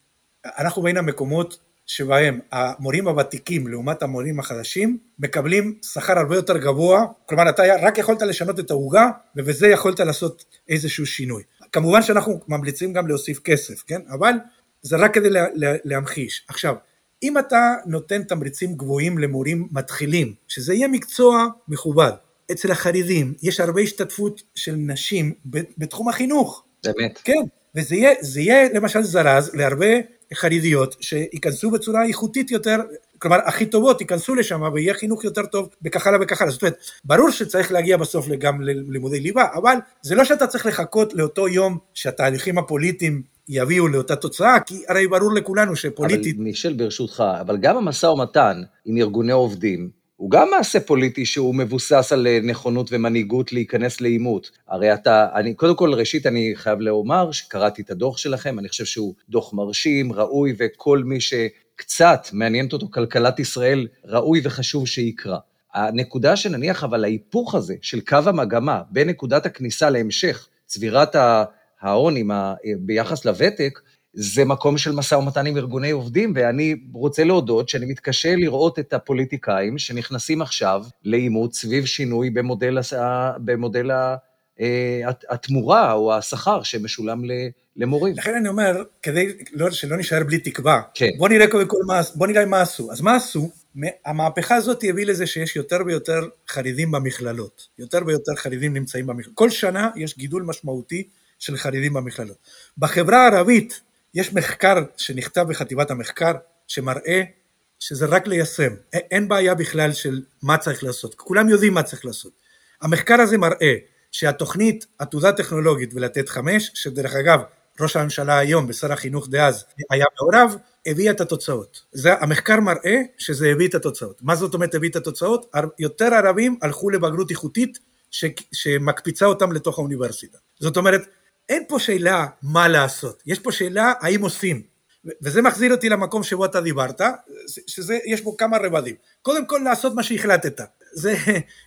אנחנו בין המקומות שבהם המורים הוותיקים לעומת המורים החדשים מקבלים שכר הרבה יותר גבוה, כלומר אתה רק יכולת לשנות את העוגה ובזה יכולת לעשות איזשהו שינוי. כמובן שאנחנו ממליצים גם להוסיף כסף, כן? אבל זה רק כדי לה, לה, להמחיש. עכשיו, אם אתה נותן תמריצים גבוהים למורים מתחילים, שזה יהיה מקצוע מכובד, אצל החרדים יש הרבה השתתפות של נשים בתחום החינוך. באמת. כן, וזה יהיה, יהיה למשל זרז להרבה חרדיות שייכנסו בצורה איכותית יותר, כלומר הכי טובות ייכנסו לשם ויהיה חינוך יותר טוב וכך הלאה וכך הלאה. זאת אומרת, ברור שצריך להגיע בסוף גם ללימודי ליבה, אבל זה לא שאתה צריך לחכות לאותו יום שהתהליכים הפוליטיים יביאו לאותה תוצאה, כי הרי ברור לכולנו שפוליטית... אבל מישל ברשותך, אבל גם המשא ומתן עם ארגוני עובדים, הוא גם מעשה פוליטי שהוא מבוסס על אה, נכונות ומנהיגות להיכנס לעימות. הרי אתה, אני, קודם כל, ראשית אני חייב לומר שקראתי את הדוח שלכם, אני חושב שהוא דוח מרשים, ראוי, וכל מי שקצת מעניינת אותו כלכלת ישראל, ראוי וחשוב שיקרא. הנקודה שנניח, אבל ההיפוך הזה של קו המגמה בין נקודת הכניסה להמשך צבירת ההון ביחס לוותק, זה מקום של משא ומתן עם ארגוני עובדים, ואני רוצה להודות שאני מתקשה לראות את הפוליטיקאים שנכנסים עכשיו לעימות סביב שינוי במודל, במודל אה, התמורה או השכר שמשולם למורים. לכן אני אומר, כדי לא, שלא נשאר בלי תקווה, כן. בוא נראה קודם כל מה, בוא נראה מה עשו. אז מה עשו? המהפכה הזאת הביא לזה שיש יותר ויותר חרדים במכללות. יותר ויותר חרדים נמצאים במכללות. כל שנה יש גידול משמעותי של חרדים במכללות. בחברה הערבית יש מחקר שנכתב בחטיבת המחקר שמראה שזה רק ליישם, אין בעיה בכלל של מה צריך לעשות, כולם יודעים מה צריך לעשות. המחקר הזה מראה שהתוכנית עתודה טכנולוגית ולתת חמש, שדרך אגב ראש הממשלה היום ושר החינוך דאז היה מעורב, הביאה את התוצאות. זה, המחקר מראה שזה הביא את התוצאות. מה זאת אומרת הביא את התוצאות? יותר ערבים הלכו לבגרות איכותית ש, שמקפיצה אותם לתוך האוניברסיטה. זאת אומרת, אין פה שאלה מה לעשות, יש פה שאלה האם עושים. וזה מחזיר אותי למקום שבו אתה דיברת, שזה, יש בו כמה רבדים. קודם כל לעשות מה שהחלטת. זה,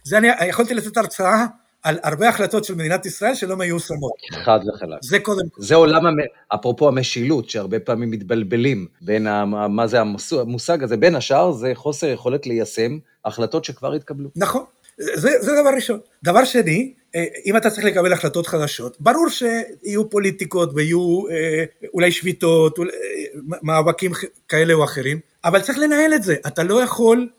זה אני יכולתי לתת הרצאה על הרבה החלטות של מדינת ישראל שלא מיושמות. חד וחלק. זה קודם כל. זה עולם, אפרופו המשילות, שהרבה פעמים מתבלבלים בין מה זה המושג הזה, בין השאר זה חוסר יכולת ליישם החלטות שכבר התקבלו. נכון. זה, זה דבר ראשון. דבר שני, אה, אם אתה צריך לקבל החלטות חדשות, ברור שיהיו פוליטיקות ויהיו אה, אולי שביתות, אולי, מאבקים כאלה או אחרים, אבל צריך לנהל את זה, אתה לא יכול,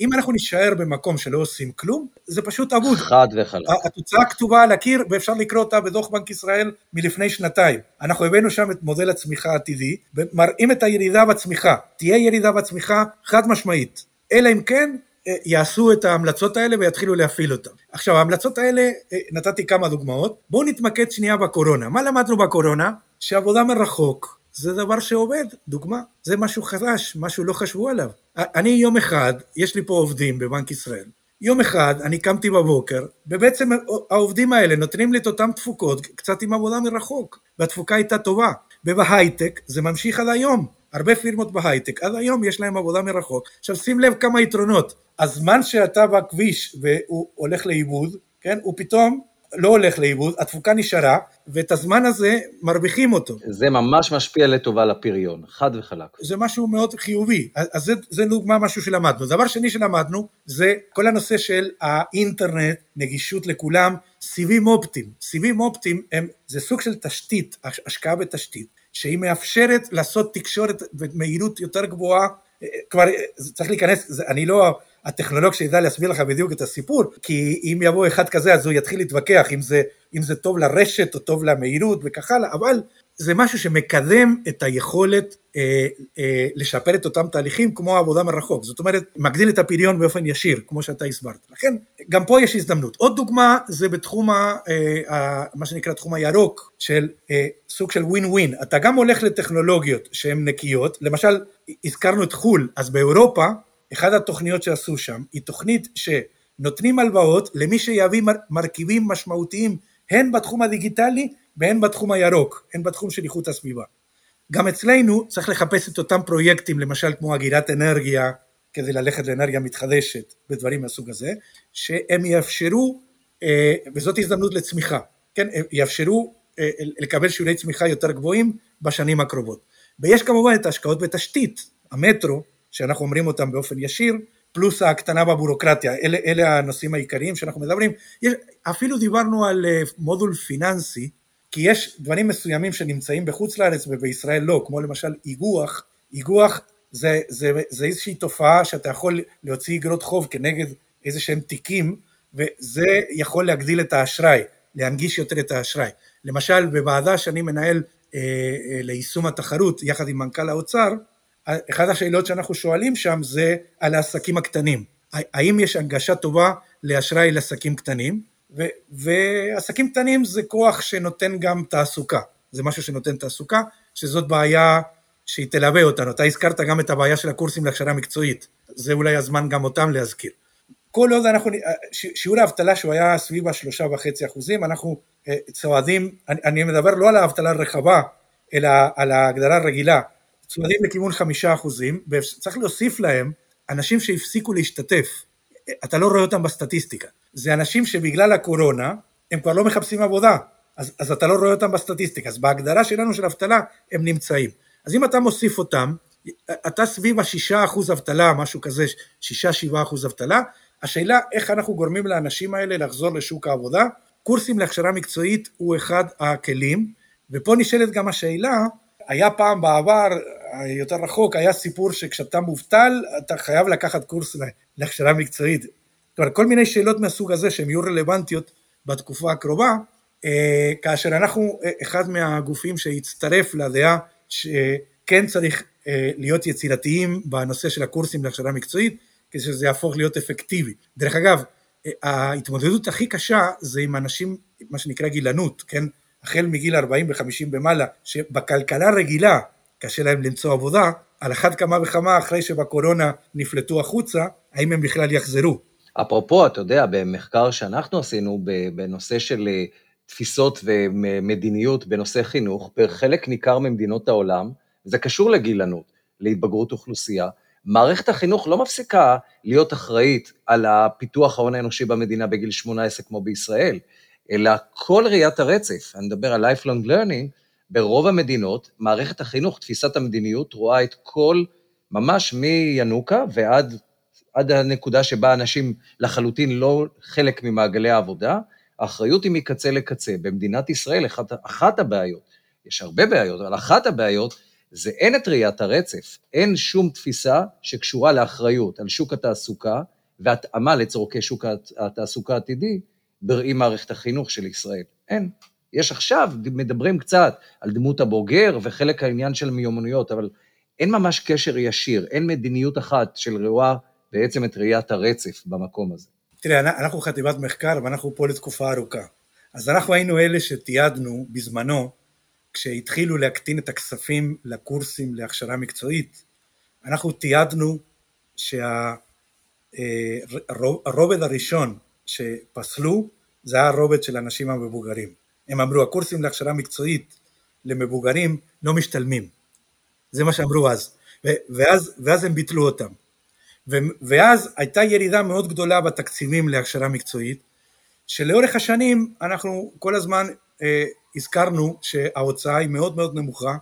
אם אנחנו נישאר במקום שלא עושים כלום, זה פשוט אבוד. חד וחלק. התוצאה כתובה על הקיר ואפשר לקרוא אותה בדוח בנק ישראל מלפני שנתיים. אנחנו הבאנו שם את מודל הצמיחה העתידי, ומראים את הירידה בצמיחה, תהיה ירידה בצמיחה חד משמעית, אלא אם כן יעשו את ההמלצות האלה ויתחילו להפעיל אותן. עכשיו ההמלצות האלה, אה, נתתי כמה דוגמאות, בואו נתמקד שנייה בקורונה. מה למדנו בקורונה? שעבודה מרחוק זה דבר שעובד, דוגמה, זה משהו חדש, משהו לא חשבו עליו. אני יום אחד, יש לי פה עובדים בבנק ישראל, יום אחד אני קמתי בבוקר, ובעצם העובדים האלה נותנים לי את אותן תפוקות, קצת עם עבודה מרחוק, והתפוקה הייתה טובה. ובהייטק זה ממשיך עד היום. הרבה פירמות בהייטק, עד היום יש להם עבודה מרחוק. עכשיו שים לב כמה יתרונות, הזמן שאתה בכביש והוא הולך לאיבוד, כן, הוא פתאום לא הולך לאיבוד, התפוקה נשארה, ואת הזמן הזה מרוויחים אותו. זה ממש משפיע לטובה לפריון, חד וחלק. זה משהו מאוד חיובי, אז זה, זה דוגמה משהו שלמדנו. דבר שני שלמדנו, זה כל הנושא של האינטרנט, נגישות לכולם, סיבים אופטיים. סיבים אופטיים הם, זה סוג של תשתית, השקעה בתשתית, שהיא מאפשרת לעשות תקשורת במהירות יותר גבוהה, כבר צריך להיכנס, אני לא... הטכנולוג שידע להסביר לך בדיוק את הסיפור, כי אם יבוא אחד כזה אז הוא יתחיל להתווכח אם זה, אם זה טוב לרשת או טוב למהירות וכך הלאה, אבל זה משהו שמקדם את היכולת אה, אה, לשפר את אותם תהליכים כמו העבודה מרחוק, זאת אומרת מגדיל את הפריון באופן ישיר, כמו שאתה הסברת. לכן גם פה יש הזדמנות. עוד דוגמה זה בתחום ה, אה, מה שנקרא תחום הירוק של אה, סוג של ווין ווין, אתה גם הולך לטכנולוגיות שהן נקיות, למשל הזכרנו את חו"ל, אז באירופה אחת התוכניות שעשו שם היא תוכנית שנותנים הלוואות למי שיביא מרכיבים משמעותיים הן בתחום הדיגיטלי והן בתחום הירוק, הן בתחום של איכות הסביבה. גם אצלנו צריך לחפש את אותם פרויקטים, למשל כמו אגירת אנרגיה, כדי ללכת לאנרגיה מתחדשת ודברים מהסוג הזה, שהם יאפשרו, אה, וזאת הזדמנות לצמיחה, כן, יאפשרו אה, לקבל שיעורי צמיחה יותר גבוהים בשנים הקרובות. ויש כמובן את ההשקעות בתשתית, המטרו, שאנחנו אומרים אותם באופן ישיר, פלוס ההקטנה בבירוקרטיה, אלה, אלה הנושאים העיקריים שאנחנו מדברים. יש, אפילו דיברנו על אה, מודול פיננסי, כי יש דברים מסוימים שנמצאים בחוץ לארץ ובישראל לא, כמו למשל איגוח, איגוח זה, זה, זה איזושהי תופעה שאתה יכול להוציא אגרות חוב כנגד איזה שהם תיקים, וזה יכול להגדיל את האשראי, להנגיש יותר את האשראי. למשל, בוועדה שאני מנהל אה, אה, ליישום התחרות, יחד עם מנכ"ל האוצר, אחת השאלות שאנחנו שואלים שם זה על העסקים הקטנים. האם יש הנגשה טובה לאשראי לעסקים קטנים? ו- ועסקים קטנים זה כוח שנותן גם תעסוקה, זה משהו שנותן תעסוקה, שזאת בעיה שהיא תלווה אותנו. אתה הזכרת גם את הבעיה של הקורסים להכשרה מקצועית, זה אולי הזמן גם אותם להזכיר. כל עוד אנחנו, שיעור האבטלה שהוא היה סביב השלושה וחצי אחוזים, אנחנו אה, צועדים, אני, אני מדבר לא על האבטלה הרחבה, אלא על ההגדרה הרגילה, צועדים לכיוון חמישה אחוזים, וצריך להוסיף להם אנשים שהפסיקו להשתתף, אתה לא רואה אותם בסטטיסטיקה, זה אנשים שבגלל הקורונה הם כבר לא מחפשים עבודה, אז, אז אתה לא רואה אותם בסטטיסטיקה, אז בהגדרה שלנו של אבטלה הם נמצאים, אז אם אתה מוסיף אותם, אתה סביב השישה אחוז אבטלה, משהו כזה, שישה שבעה אחוז אבטלה, השאלה איך אנחנו גורמים לאנשים האלה לחזור לשוק העבודה, קורסים להכשרה מקצועית הוא אחד הכלים, ופה נשאלת גם השאלה, היה פעם בעבר יותר רחוק, היה סיפור שכשאתה מובטל, אתה חייב לקחת קורס להכשרה מקצועית. כלומר, כל מיני שאלות מהסוג הזה שהן יהיו רלוונטיות בתקופה הקרובה, אה, כאשר אנחנו אה, אחד מהגופים שהצטרף לדעה שכן צריך אה, להיות יצירתיים בנושא של הקורסים להכשרה מקצועית, כדי שזה יהפוך להיות אפקטיבי. דרך אגב, ההתמודדות הכי קשה זה עם אנשים, מה שנקרא גילנות, כן? החל מגיל 40 ו-50 במעלה, שבכלכלה רגילה קשה להם למצוא עבודה, על אחת כמה וכמה אחרי שבקורונה נפלטו החוצה, האם הם בכלל יחזרו. אפרופו, אתה יודע, במחקר שאנחנו עשינו בנושא של אה, תפיסות ומדיניות בנושא חינוך, בחלק ניכר ממדינות העולם, זה קשור לגילנות, להתבגרות אוכלוסייה, מערכת החינוך לא מפסיקה להיות אחראית על הפיתוח ההון האנושי במדינה בגיל 18 כמו בישראל, אלא כל ראיית הרצף, אני מדבר על lifelong learning, ברוב המדינות, מערכת החינוך, תפיסת המדיניות, רואה את כל, ממש מינוקה ועד עד הנקודה שבה אנשים לחלוטין לא חלק ממעגלי העבודה, האחריות היא מקצה לקצה. במדינת ישראל, אחת, אחת הבעיות, יש הרבה בעיות, אבל אחת הבעיות זה אין את ראיית הרצף, אין שום תפיסה שקשורה לאחריות על שוק התעסוקה והתאמה לצורכי שוק התעסוקה העתידי בראי מערכת החינוך של ישראל. אין. יש עכשיו, מדברים קצת על דמות הבוגר וחלק העניין של מיומנויות, אבל אין ממש קשר ישיר, אין מדיניות אחת של רואה בעצם את ראיית הרצף במקום הזה. תראה, אנחנו חטיבת מחקר ואנחנו פה לתקופה ארוכה. אז אנחנו היינו אלה שתיעדנו בזמנו, כשהתחילו להקטין את הכספים לקורסים להכשרה מקצועית, אנחנו תיעדנו שהרובד אה, הראשון שפסלו זה היה הרובד של האנשים המבוגרים. הם אמרו, הקורסים להכשרה מקצועית למבוגרים לא משתלמים. זה מה שאמרו אז. ואז, ואז הם ביטלו אותם. ואז הייתה ירידה מאוד גדולה בתקציבים להכשרה מקצועית, שלאורך השנים אנחנו כל הזמן אה, הזכרנו שההוצאה היא מאוד מאוד נמוכה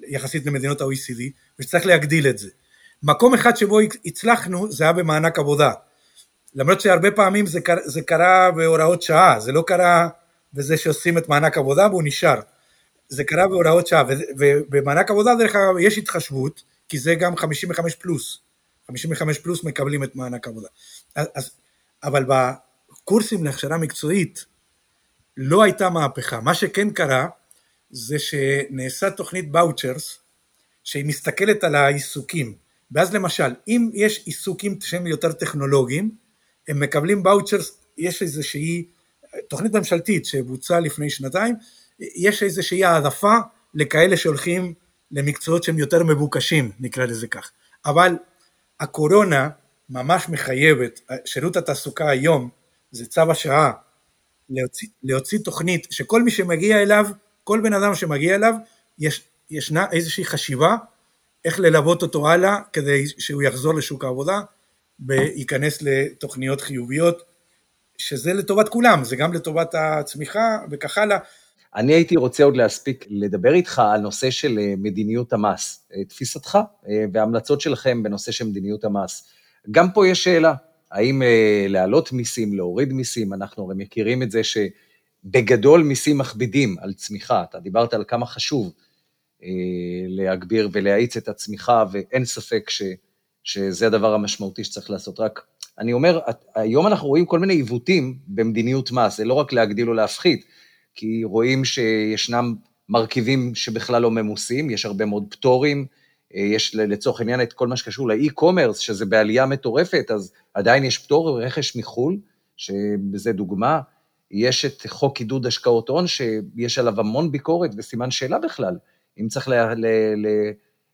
יחסית למדינות ה-OECD ושצריך להגדיל את זה. מקום אחד שבו הצלחנו זה היה במענק עבודה. למרות שהרבה פעמים זה, קרה, זה קרה בהוראות שעה, זה לא קרה בזה שעושים את מענק עבודה והוא נשאר. זה קרה בהוראות שעה, ובמענק עבודה דרך אגב יש התחשבות, כי זה גם 55 פלוס. 55 פלוס מקבלים את מענק עבודה. אז, אבל בקורסים להכשרה מקצועית לא הייתה מהפכה. מה שכן קרה זה שנעשה תוכנית באוצ'רס שהיא מסתכלת על העיסוקים. ואז למשל, אם יש עיסוקים שהם יותר טכנולוגיים, הם מקבלים באוצ'רס, יש איזושהי תוכנית ממשלתית שבוצעה לפני שנתיים, יש איזושהי העדפה לכאלה שהולכים למקצועות שהם יותר מבוקשים, נקרא לזה כך. אבל הקורונה ממש מחייבת, שירות התעסוקה היום זה צו השעה להוציא, להוציא תוכנית שכל מי שמגיע אליו, כל בן אדם שמגיע אליו, יש, ישנה איזושהי חשיבה איך ללוות אותו הלאה כדי שהוא יחזור לשוק העבודה וייכנס לתוכניות חיוביות, שזה לטובת כולם, זה גם לטובת הצמיחה וכך הלאה. אני הייתי רוצה עוד להספיק לדבר איתך על נושא של אה, מדיניות המס, אה, תפיסתך אה, והמלצות שלכם בנושא של מדיניות המס. גם פה יש שאלה, האם להעלות מיסים, להוריד מיסים, אנחנו הרי מכירים את זה שבגדול מיסים מכבידים על צמיחה, אתה דיברת על כמה חשוב להגביר ולהאיץ את הצמיחה, ואין ספק ש, שזה הדבר המשמעותי שצריך לעשות. רק אני אומר, היום אנחנו רואים כל מיני עיוותים במדיניות מס, זה לא רק להגדיל או להפחית, כי רואים שישנם מרכיבים שבכלל לא ממוסים, יש הרבה מאוד פטורים, אה, יש לצורך העניין את כל מה שקשור לאי-קומרס, שזה בעלייה מטורפת, אז עדיין יש פטור רכש מחו"ל, שזה דוגמה. יש את חוק עידוד השקעות הון, שיש עליו המון ביקורת וסימן שאלה בכלל, אם צריך ל- ל- ל-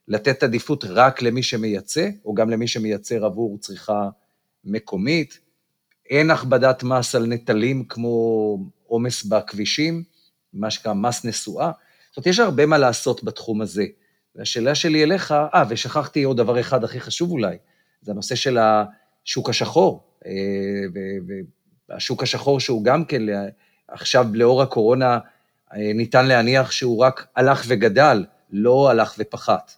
לתת עדיפות רק למי שמייצא, או גם למי שמייצר עבור צריכה מקומית. אין הכבדת מס על נטלים כמו עומס בכבישים, מה שנקרא מס נסועה. זאת אומרת, יש הרבה מה לעשות בתחום הזה. והשאלה שלי אליך, אה, ושכחתי עוד דבר אחד הכי חשוב אולי, זה הנושא של השוק השחור. אה, והשוק השחור שהוא גם כן, עכשיו לאור הקורונה, אה, ניתן להניח שהוא רק הלך וגדל, לא הלך ופחת.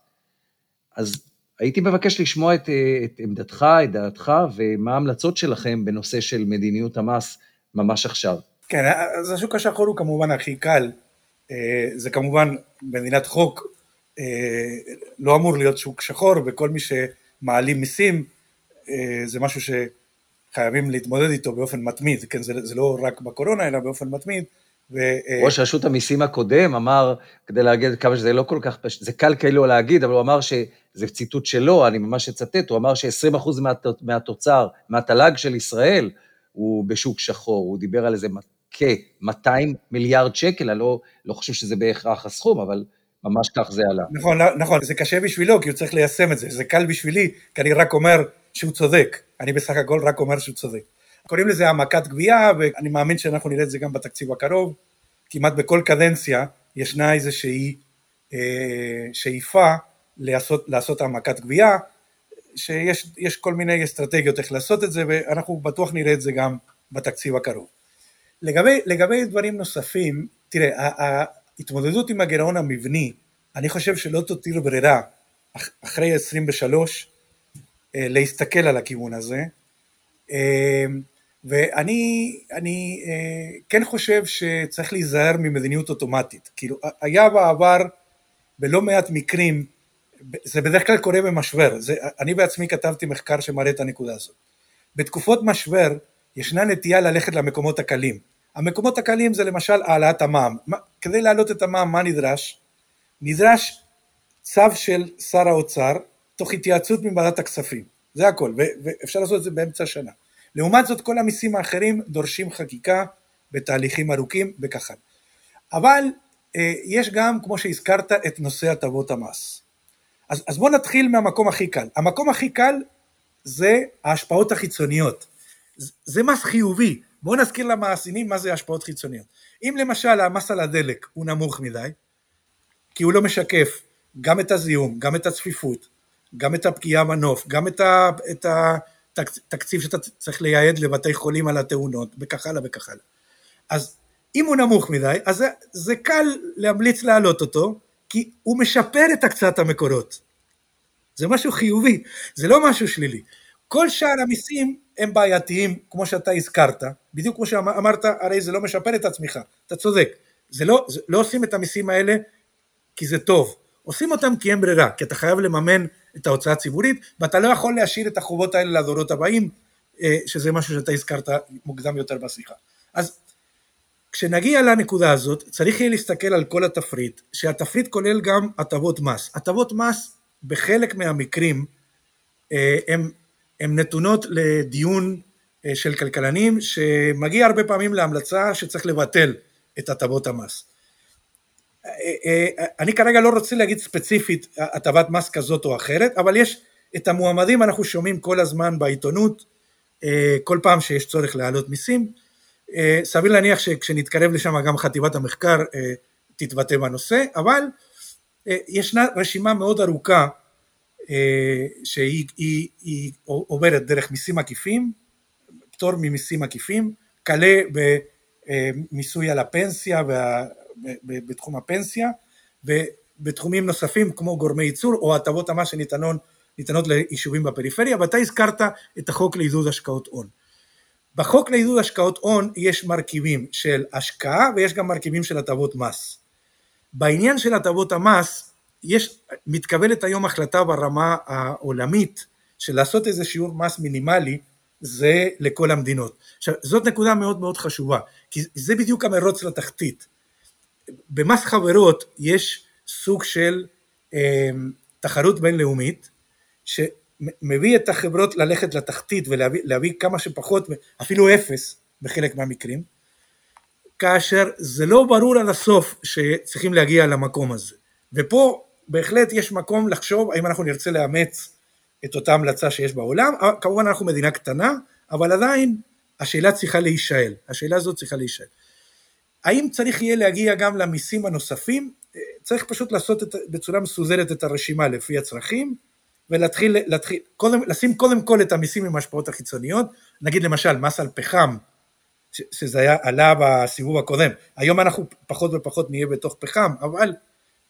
אז הייתי מבקש לשמוע את, אה, את עמדתך, את דעתך, ומה ההמלצות שלכם בנושא של מדיניות המס ממש עכשיו. כן, אז השוק השחור הוא כמובן הכי קל. אה, זה כמובן במדינת חוק אה, לא אמור להיות שוק שחור, וכל מי שמעלים מיסים זה משהו שחייבים להתמודד איתו באופן מתמיד, כן, זה, זה לא רק בקורונה, אלא באופן מתמיד. ו... ראש רשות המיסים הקודם אמר, כדי להגיד כמה שזה לא כל כך פשוט, זה קל כאילו להגיד, אבל הוא אמר שזה ציטוט שלו, אני ממש אצטט, הוא אמר ש-20% מהתוצר, מהתל"ג של ישראל, הוא בשוק שחור, הוא דיבר על איזה כ-200 מיליארד שקל, אני לא, לא חושב שזה בהכרח הסכום, אבל ממש כך זה עלה. נכון, נכון, זה קשה בשבילו, כי הוא צריך ליישם את זה, זה קל בשבילי, כי אני רק אומר שהוא צודק, אני בסך הכל רק אומר שהוא צודק. קוראים לזה העמקת גבייה, ואני מאמין שאנחנו נראה את זה גם בתקציב הקרוב. כמעט בכל קדנציה ישנה איזושהי אה, שאיפה לעשות, לעשות העמקת גבייה, שיש כל מיני אסטרטגיות איך לעשות את זה, ואנחנו בטוח נראה את זה גם בתקציב הקרוב. לגבי, לגבי דברים נוספים, תראה, ההתמודדות עם הגירעון המבני, אני חושב שלא תותיר ברירה אחרי 23, אה, להסתכל על הכיוון הזה. אה, ואני אני, אה, כן חושב שצריך להיזהר ממדיניות אוטומטית. כאילו, היה בעבר בלא מעט מקרים, זה בדרך כלל קורה במשבר, זה, אני בעצמי כתבתי מחקר שמראה את הנקודה הזאת. בתקופות משבר ישנה נטייה ללכת למקומות הקלים. המקומות הקלים זה למשל העלאת המע"מ. כדי להעלות את המע"מ מה נדרש? נדרש צו של שר האוצר תוך התייעצות עם ועדת הכספים, זה הכל, ואפשר לעשות את זה באמצע השנה. לעומת זאת כל המיסים האחרים דורשים חקיקה בתהליכים ארוכים וכך הלאה. אבל אה, יש גם, כמו שהזכרת, את נושא הטבות המס. אז, אז בואו נתחיל מהמקום הכי קל. המקום הכי קל זה ההשפעות החיצוניות. זה מס חיובי. בואו נזכיר למאזינים מה זה השפעות חיצוניות. אם למשל המס על הדלק הוא נמוך מדי, כי הוא לא משקף גם את הזיהום, גם את הצפיפות, גם את הפגיעה בנוף, גם את, התקציב שאתה צריך לייעד לבתי חולים על התאונות, וכך הלאה וכך הלאה. אז אם הוא נמוך מדי, אז זה, זה קל להמליץ להעלות אותו, כי הוא משפר את הקצאת המקורות. זה משהו חיובי, זה לא משהו שלילי. כל שאר המיסים הם בעייתיים, כמו שאתה הזכרת, בדיוק כמו שאמרת, הרי זה לא משפר את הצמיחה, אתה צודק. זה לא, זה, לא עושים את המיסים האלה כי זה טוב, עושים אותם כי אין ברירה, כי אתה חייב לממן את ההוצאה הציבורית, ואתה לא יכול להשאיר את החובות האלה לדורות הבאים, אה, שזה משהו שאתה הזכרת מוקדם יותר בשיחה. אז כשנגיע לנקודה הזאת, צריך יהיה להסתכל על כל התפריט, שהתפריט כולל גם הטבות מס. הטבות מס בחלק מהמקרים הן אה, נתונות לדיון אה, של כלכלנים, שמגיע הרבה פעמים להמלצה שצריך לבטל את הטבות המס. אני כרגע לא רוצה להגיד ספציפית הטבת מס כזאת או אחרת, אבל יש את המועמדים, אנחנו שומעים כל הזמן בעיתונות, כל פעם שיש צורך להעלות מיסים, סביר להניח שכשנתקרב לשם גם חטיבת המחקר תתבטא בנושא, אבל ישנה רשימה מאוד ארוכה שהיא היא, היא עוברת דרך מיסים עקיפים, פטור ממיסים עקיפים, כלה במיסוי על הפנסיה. בתחום הפנסיה ובתחומים נוספים כמו גורמי ייצור או הטבות המס שניתנות ליישובים בפריפריה ואתה הזכרת את החוק לעידוד השקעות הון. בחוק לעידוד השקעות הון יש מרכיבים של השקעה ויש גם מרכיבים של הטבות מס. בעניין של הטבות המס יש, מתקבלת היום החלטה ברמה העולמית של לעשות איזה שיעור מס מינימלי זה לכל המדינות. עכשיו זאת נקודה מאוד מאוד חשובה כי זה בדיוק המרוץ לתחתית במס חברות יש סוג של אה, תחרות בינלאומית שמביא את החברות ללכת לתחתית ולהביא כמה שפחות, אפילו אפס בחלק מהמקרים, כאשר זה לא ברור עד הסוף שצריכים להגיע למקום הזה. ופה בהחלט יש מקום לחשוב האם אנחנו נרצה לאמץ את אותה המלצה שיש בעולם, כמובן אנחנו מדינה קטנה, אבל עדיין השאלה צריכה להישאל, השאלה הזאת צריכה להישאל. האם צריך יהיה להגיע גם למיסים הנוספים? צריך פשוט לעשות את, בצורה מסודרת את הרשימה לפי הצרכים ולהתחיל, להתחיל, קודם, לשים קודם כל את המיסים עם ההשפעות החיצוניות, נגיד למשל מס על פחם, שזה היה, עלה בסיבוב הקודם, היום אנחנו פחות ופחות נהיה בתוך פחם, אבל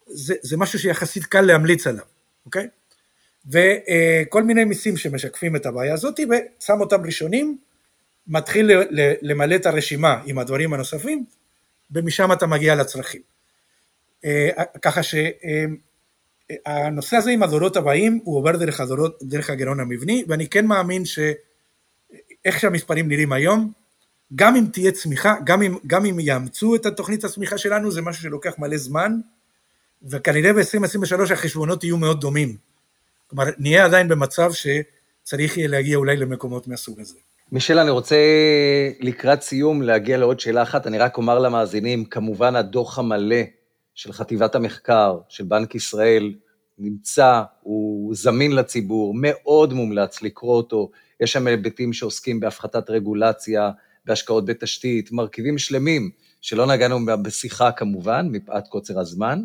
זה, זה משהו שיחסית קל להמליץ עליו, אוקיי? וכל מיני מיסים שמשקפים את הבעיה הזאת ושם אותם ראשונים, מתחיל למלא את הרשימה עם הדברים הנוספים ומשם אתה מגיע לצרכים. אה, ככה שהנושא הזה עם הדורות הבאים הוא עובר דרך, הדורות, דרך הגירעון המבני ואני כן מאמין שאיך שהמספרים נראים היום גם אם תהיה צמיחה, גם אם, גם אם יאמצו את התוכנית הצמיחה שלנו זה משהו שלוקח מלא זמן וכנראה ב-2023 החשבונות יהיו מאוד דומים. כלומר נהיה עדיין במצב שצריך יהיה להגיע אולי למקומות מהסוג הזה. מישל, אני רוצה לקראת סיום להגיע לעוד שאלה אחת. אני רק אומר למאזינים, כמובן הדוח המלא של חטיבת המחקר של בנק ישראל נמצא, הוא זמין לציבור, מאוד מומלץ לקרוא אותו. יש שם היבטים שעוסקים בהפחתת רגולציה, בהשקעות בתשתית, מרכיבים שלמים, שלא נגענו בשיחה כמובן, מפאת קוצר הזמן.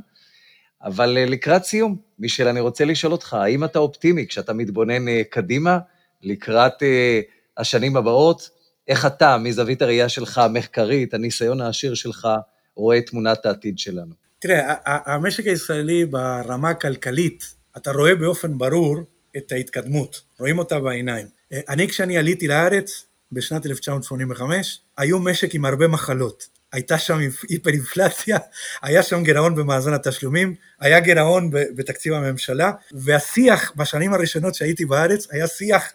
אבל אה, לקראת סיום, מישל, אני רוצה לשאול אותך, האם אתה אופטימי כשאתה מתבונן אה, קדימה, לקראת אה, השנים הבאות, איך אתה, מזווית הראייה שלך המחקרית, הניסיון העשיר שלך, רואה את תמונת העתיד שלנו? תראה, המשק הישראלי ברמה הכלכלית, אתה רואה באופן ברור את ההתקדמות, רואים אותה בעיניים. אני כשאני עליתי לארץ בשנת 1985, היו משק עם הרבה מחלות. הייתה שם היפר-אינפלציה, היה שם גירעון במאזן התשלומים, היה גירעון בתקציב הממשלה, והשיח בשנים הראשונות שהייתי בארץ היה שיח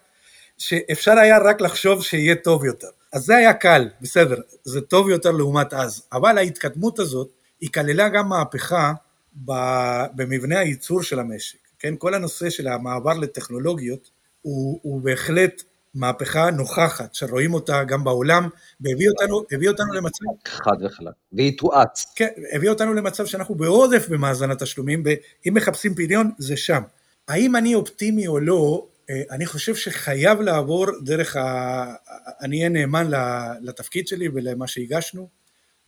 שאפשר היה רק לחשוב שיהיה טוב יותר. אז זה היה קל, בסדר, זה טוב יותר לעומת אז, אבל ההתקדמות הזאת, היא כללה גם מהפכה במבנה הייצור של המשק, כן? כל הנושא של המעבר לטכנולוגיות הוא, הוא בהחלט מהפכה נוכחת, שרואים אותה גם בעולם, והביא אותנו, הביא אותנו למצב... חד וחלק, והיא תואץ. כן, הביא אותנו למצב שאנחנו בעודף במאזן התשלומים, ואם מחפשים פדיון, זה שם. האם אני אופטימי או לא, אה, אני חושב שחייב לעבור דרך ה... אני אהיה נאמן לתפקיד שלי ולמה שהגשנו,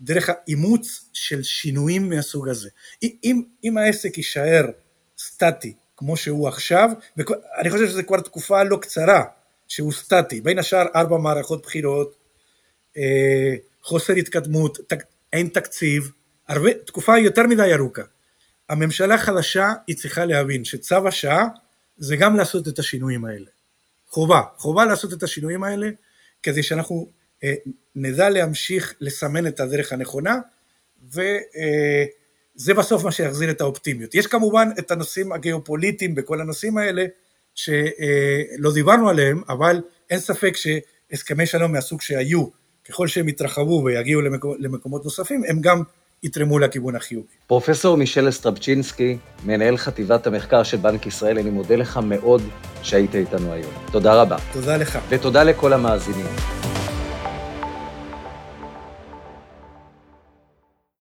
דרך האימוץ של שינויים מהסוג הזה. אם, אם העסק יישאר סטטי כמו שהוא עכשיו, ואני חושב שזו כבר תקופה לא קצרה שהוא בין השאר ארבע מערכות בחירות, אה, חוסר התקדמות, אין תקציב, הרבה, תקופה יותר מדי ארוכה. הממשלה חדשה היא צריכה להבין שצו השעה זה גם לעשות את השינויים האלה. חובה, חובה לעשות את השינויים האלה כדי שאנחנו אה, נדע להמשיך לסמן את הדרך הנכונה וזה אה, בסוף מה שיחזיר את האופטימיות. יש כמובן את הנושאים הגיאופוליטיים בכל הנושאים האלה שלא דיברנו עליהם, אבל אין ספק שהסכמי שלום מהסוג שהיו, ככל שהם יתרחבו ויגיעו למקומות, למקומות נוספים, הם גם יתרמו לכיוון החיובי. פרופסור מישל אסטרבצ'ינסקי, מנהל חטיבת המחקר של בנק ישראל, אני מודה לך מאוד שהיית איתנו היום. תודה רבה. תודה לך. ותודה לכל המאזינים.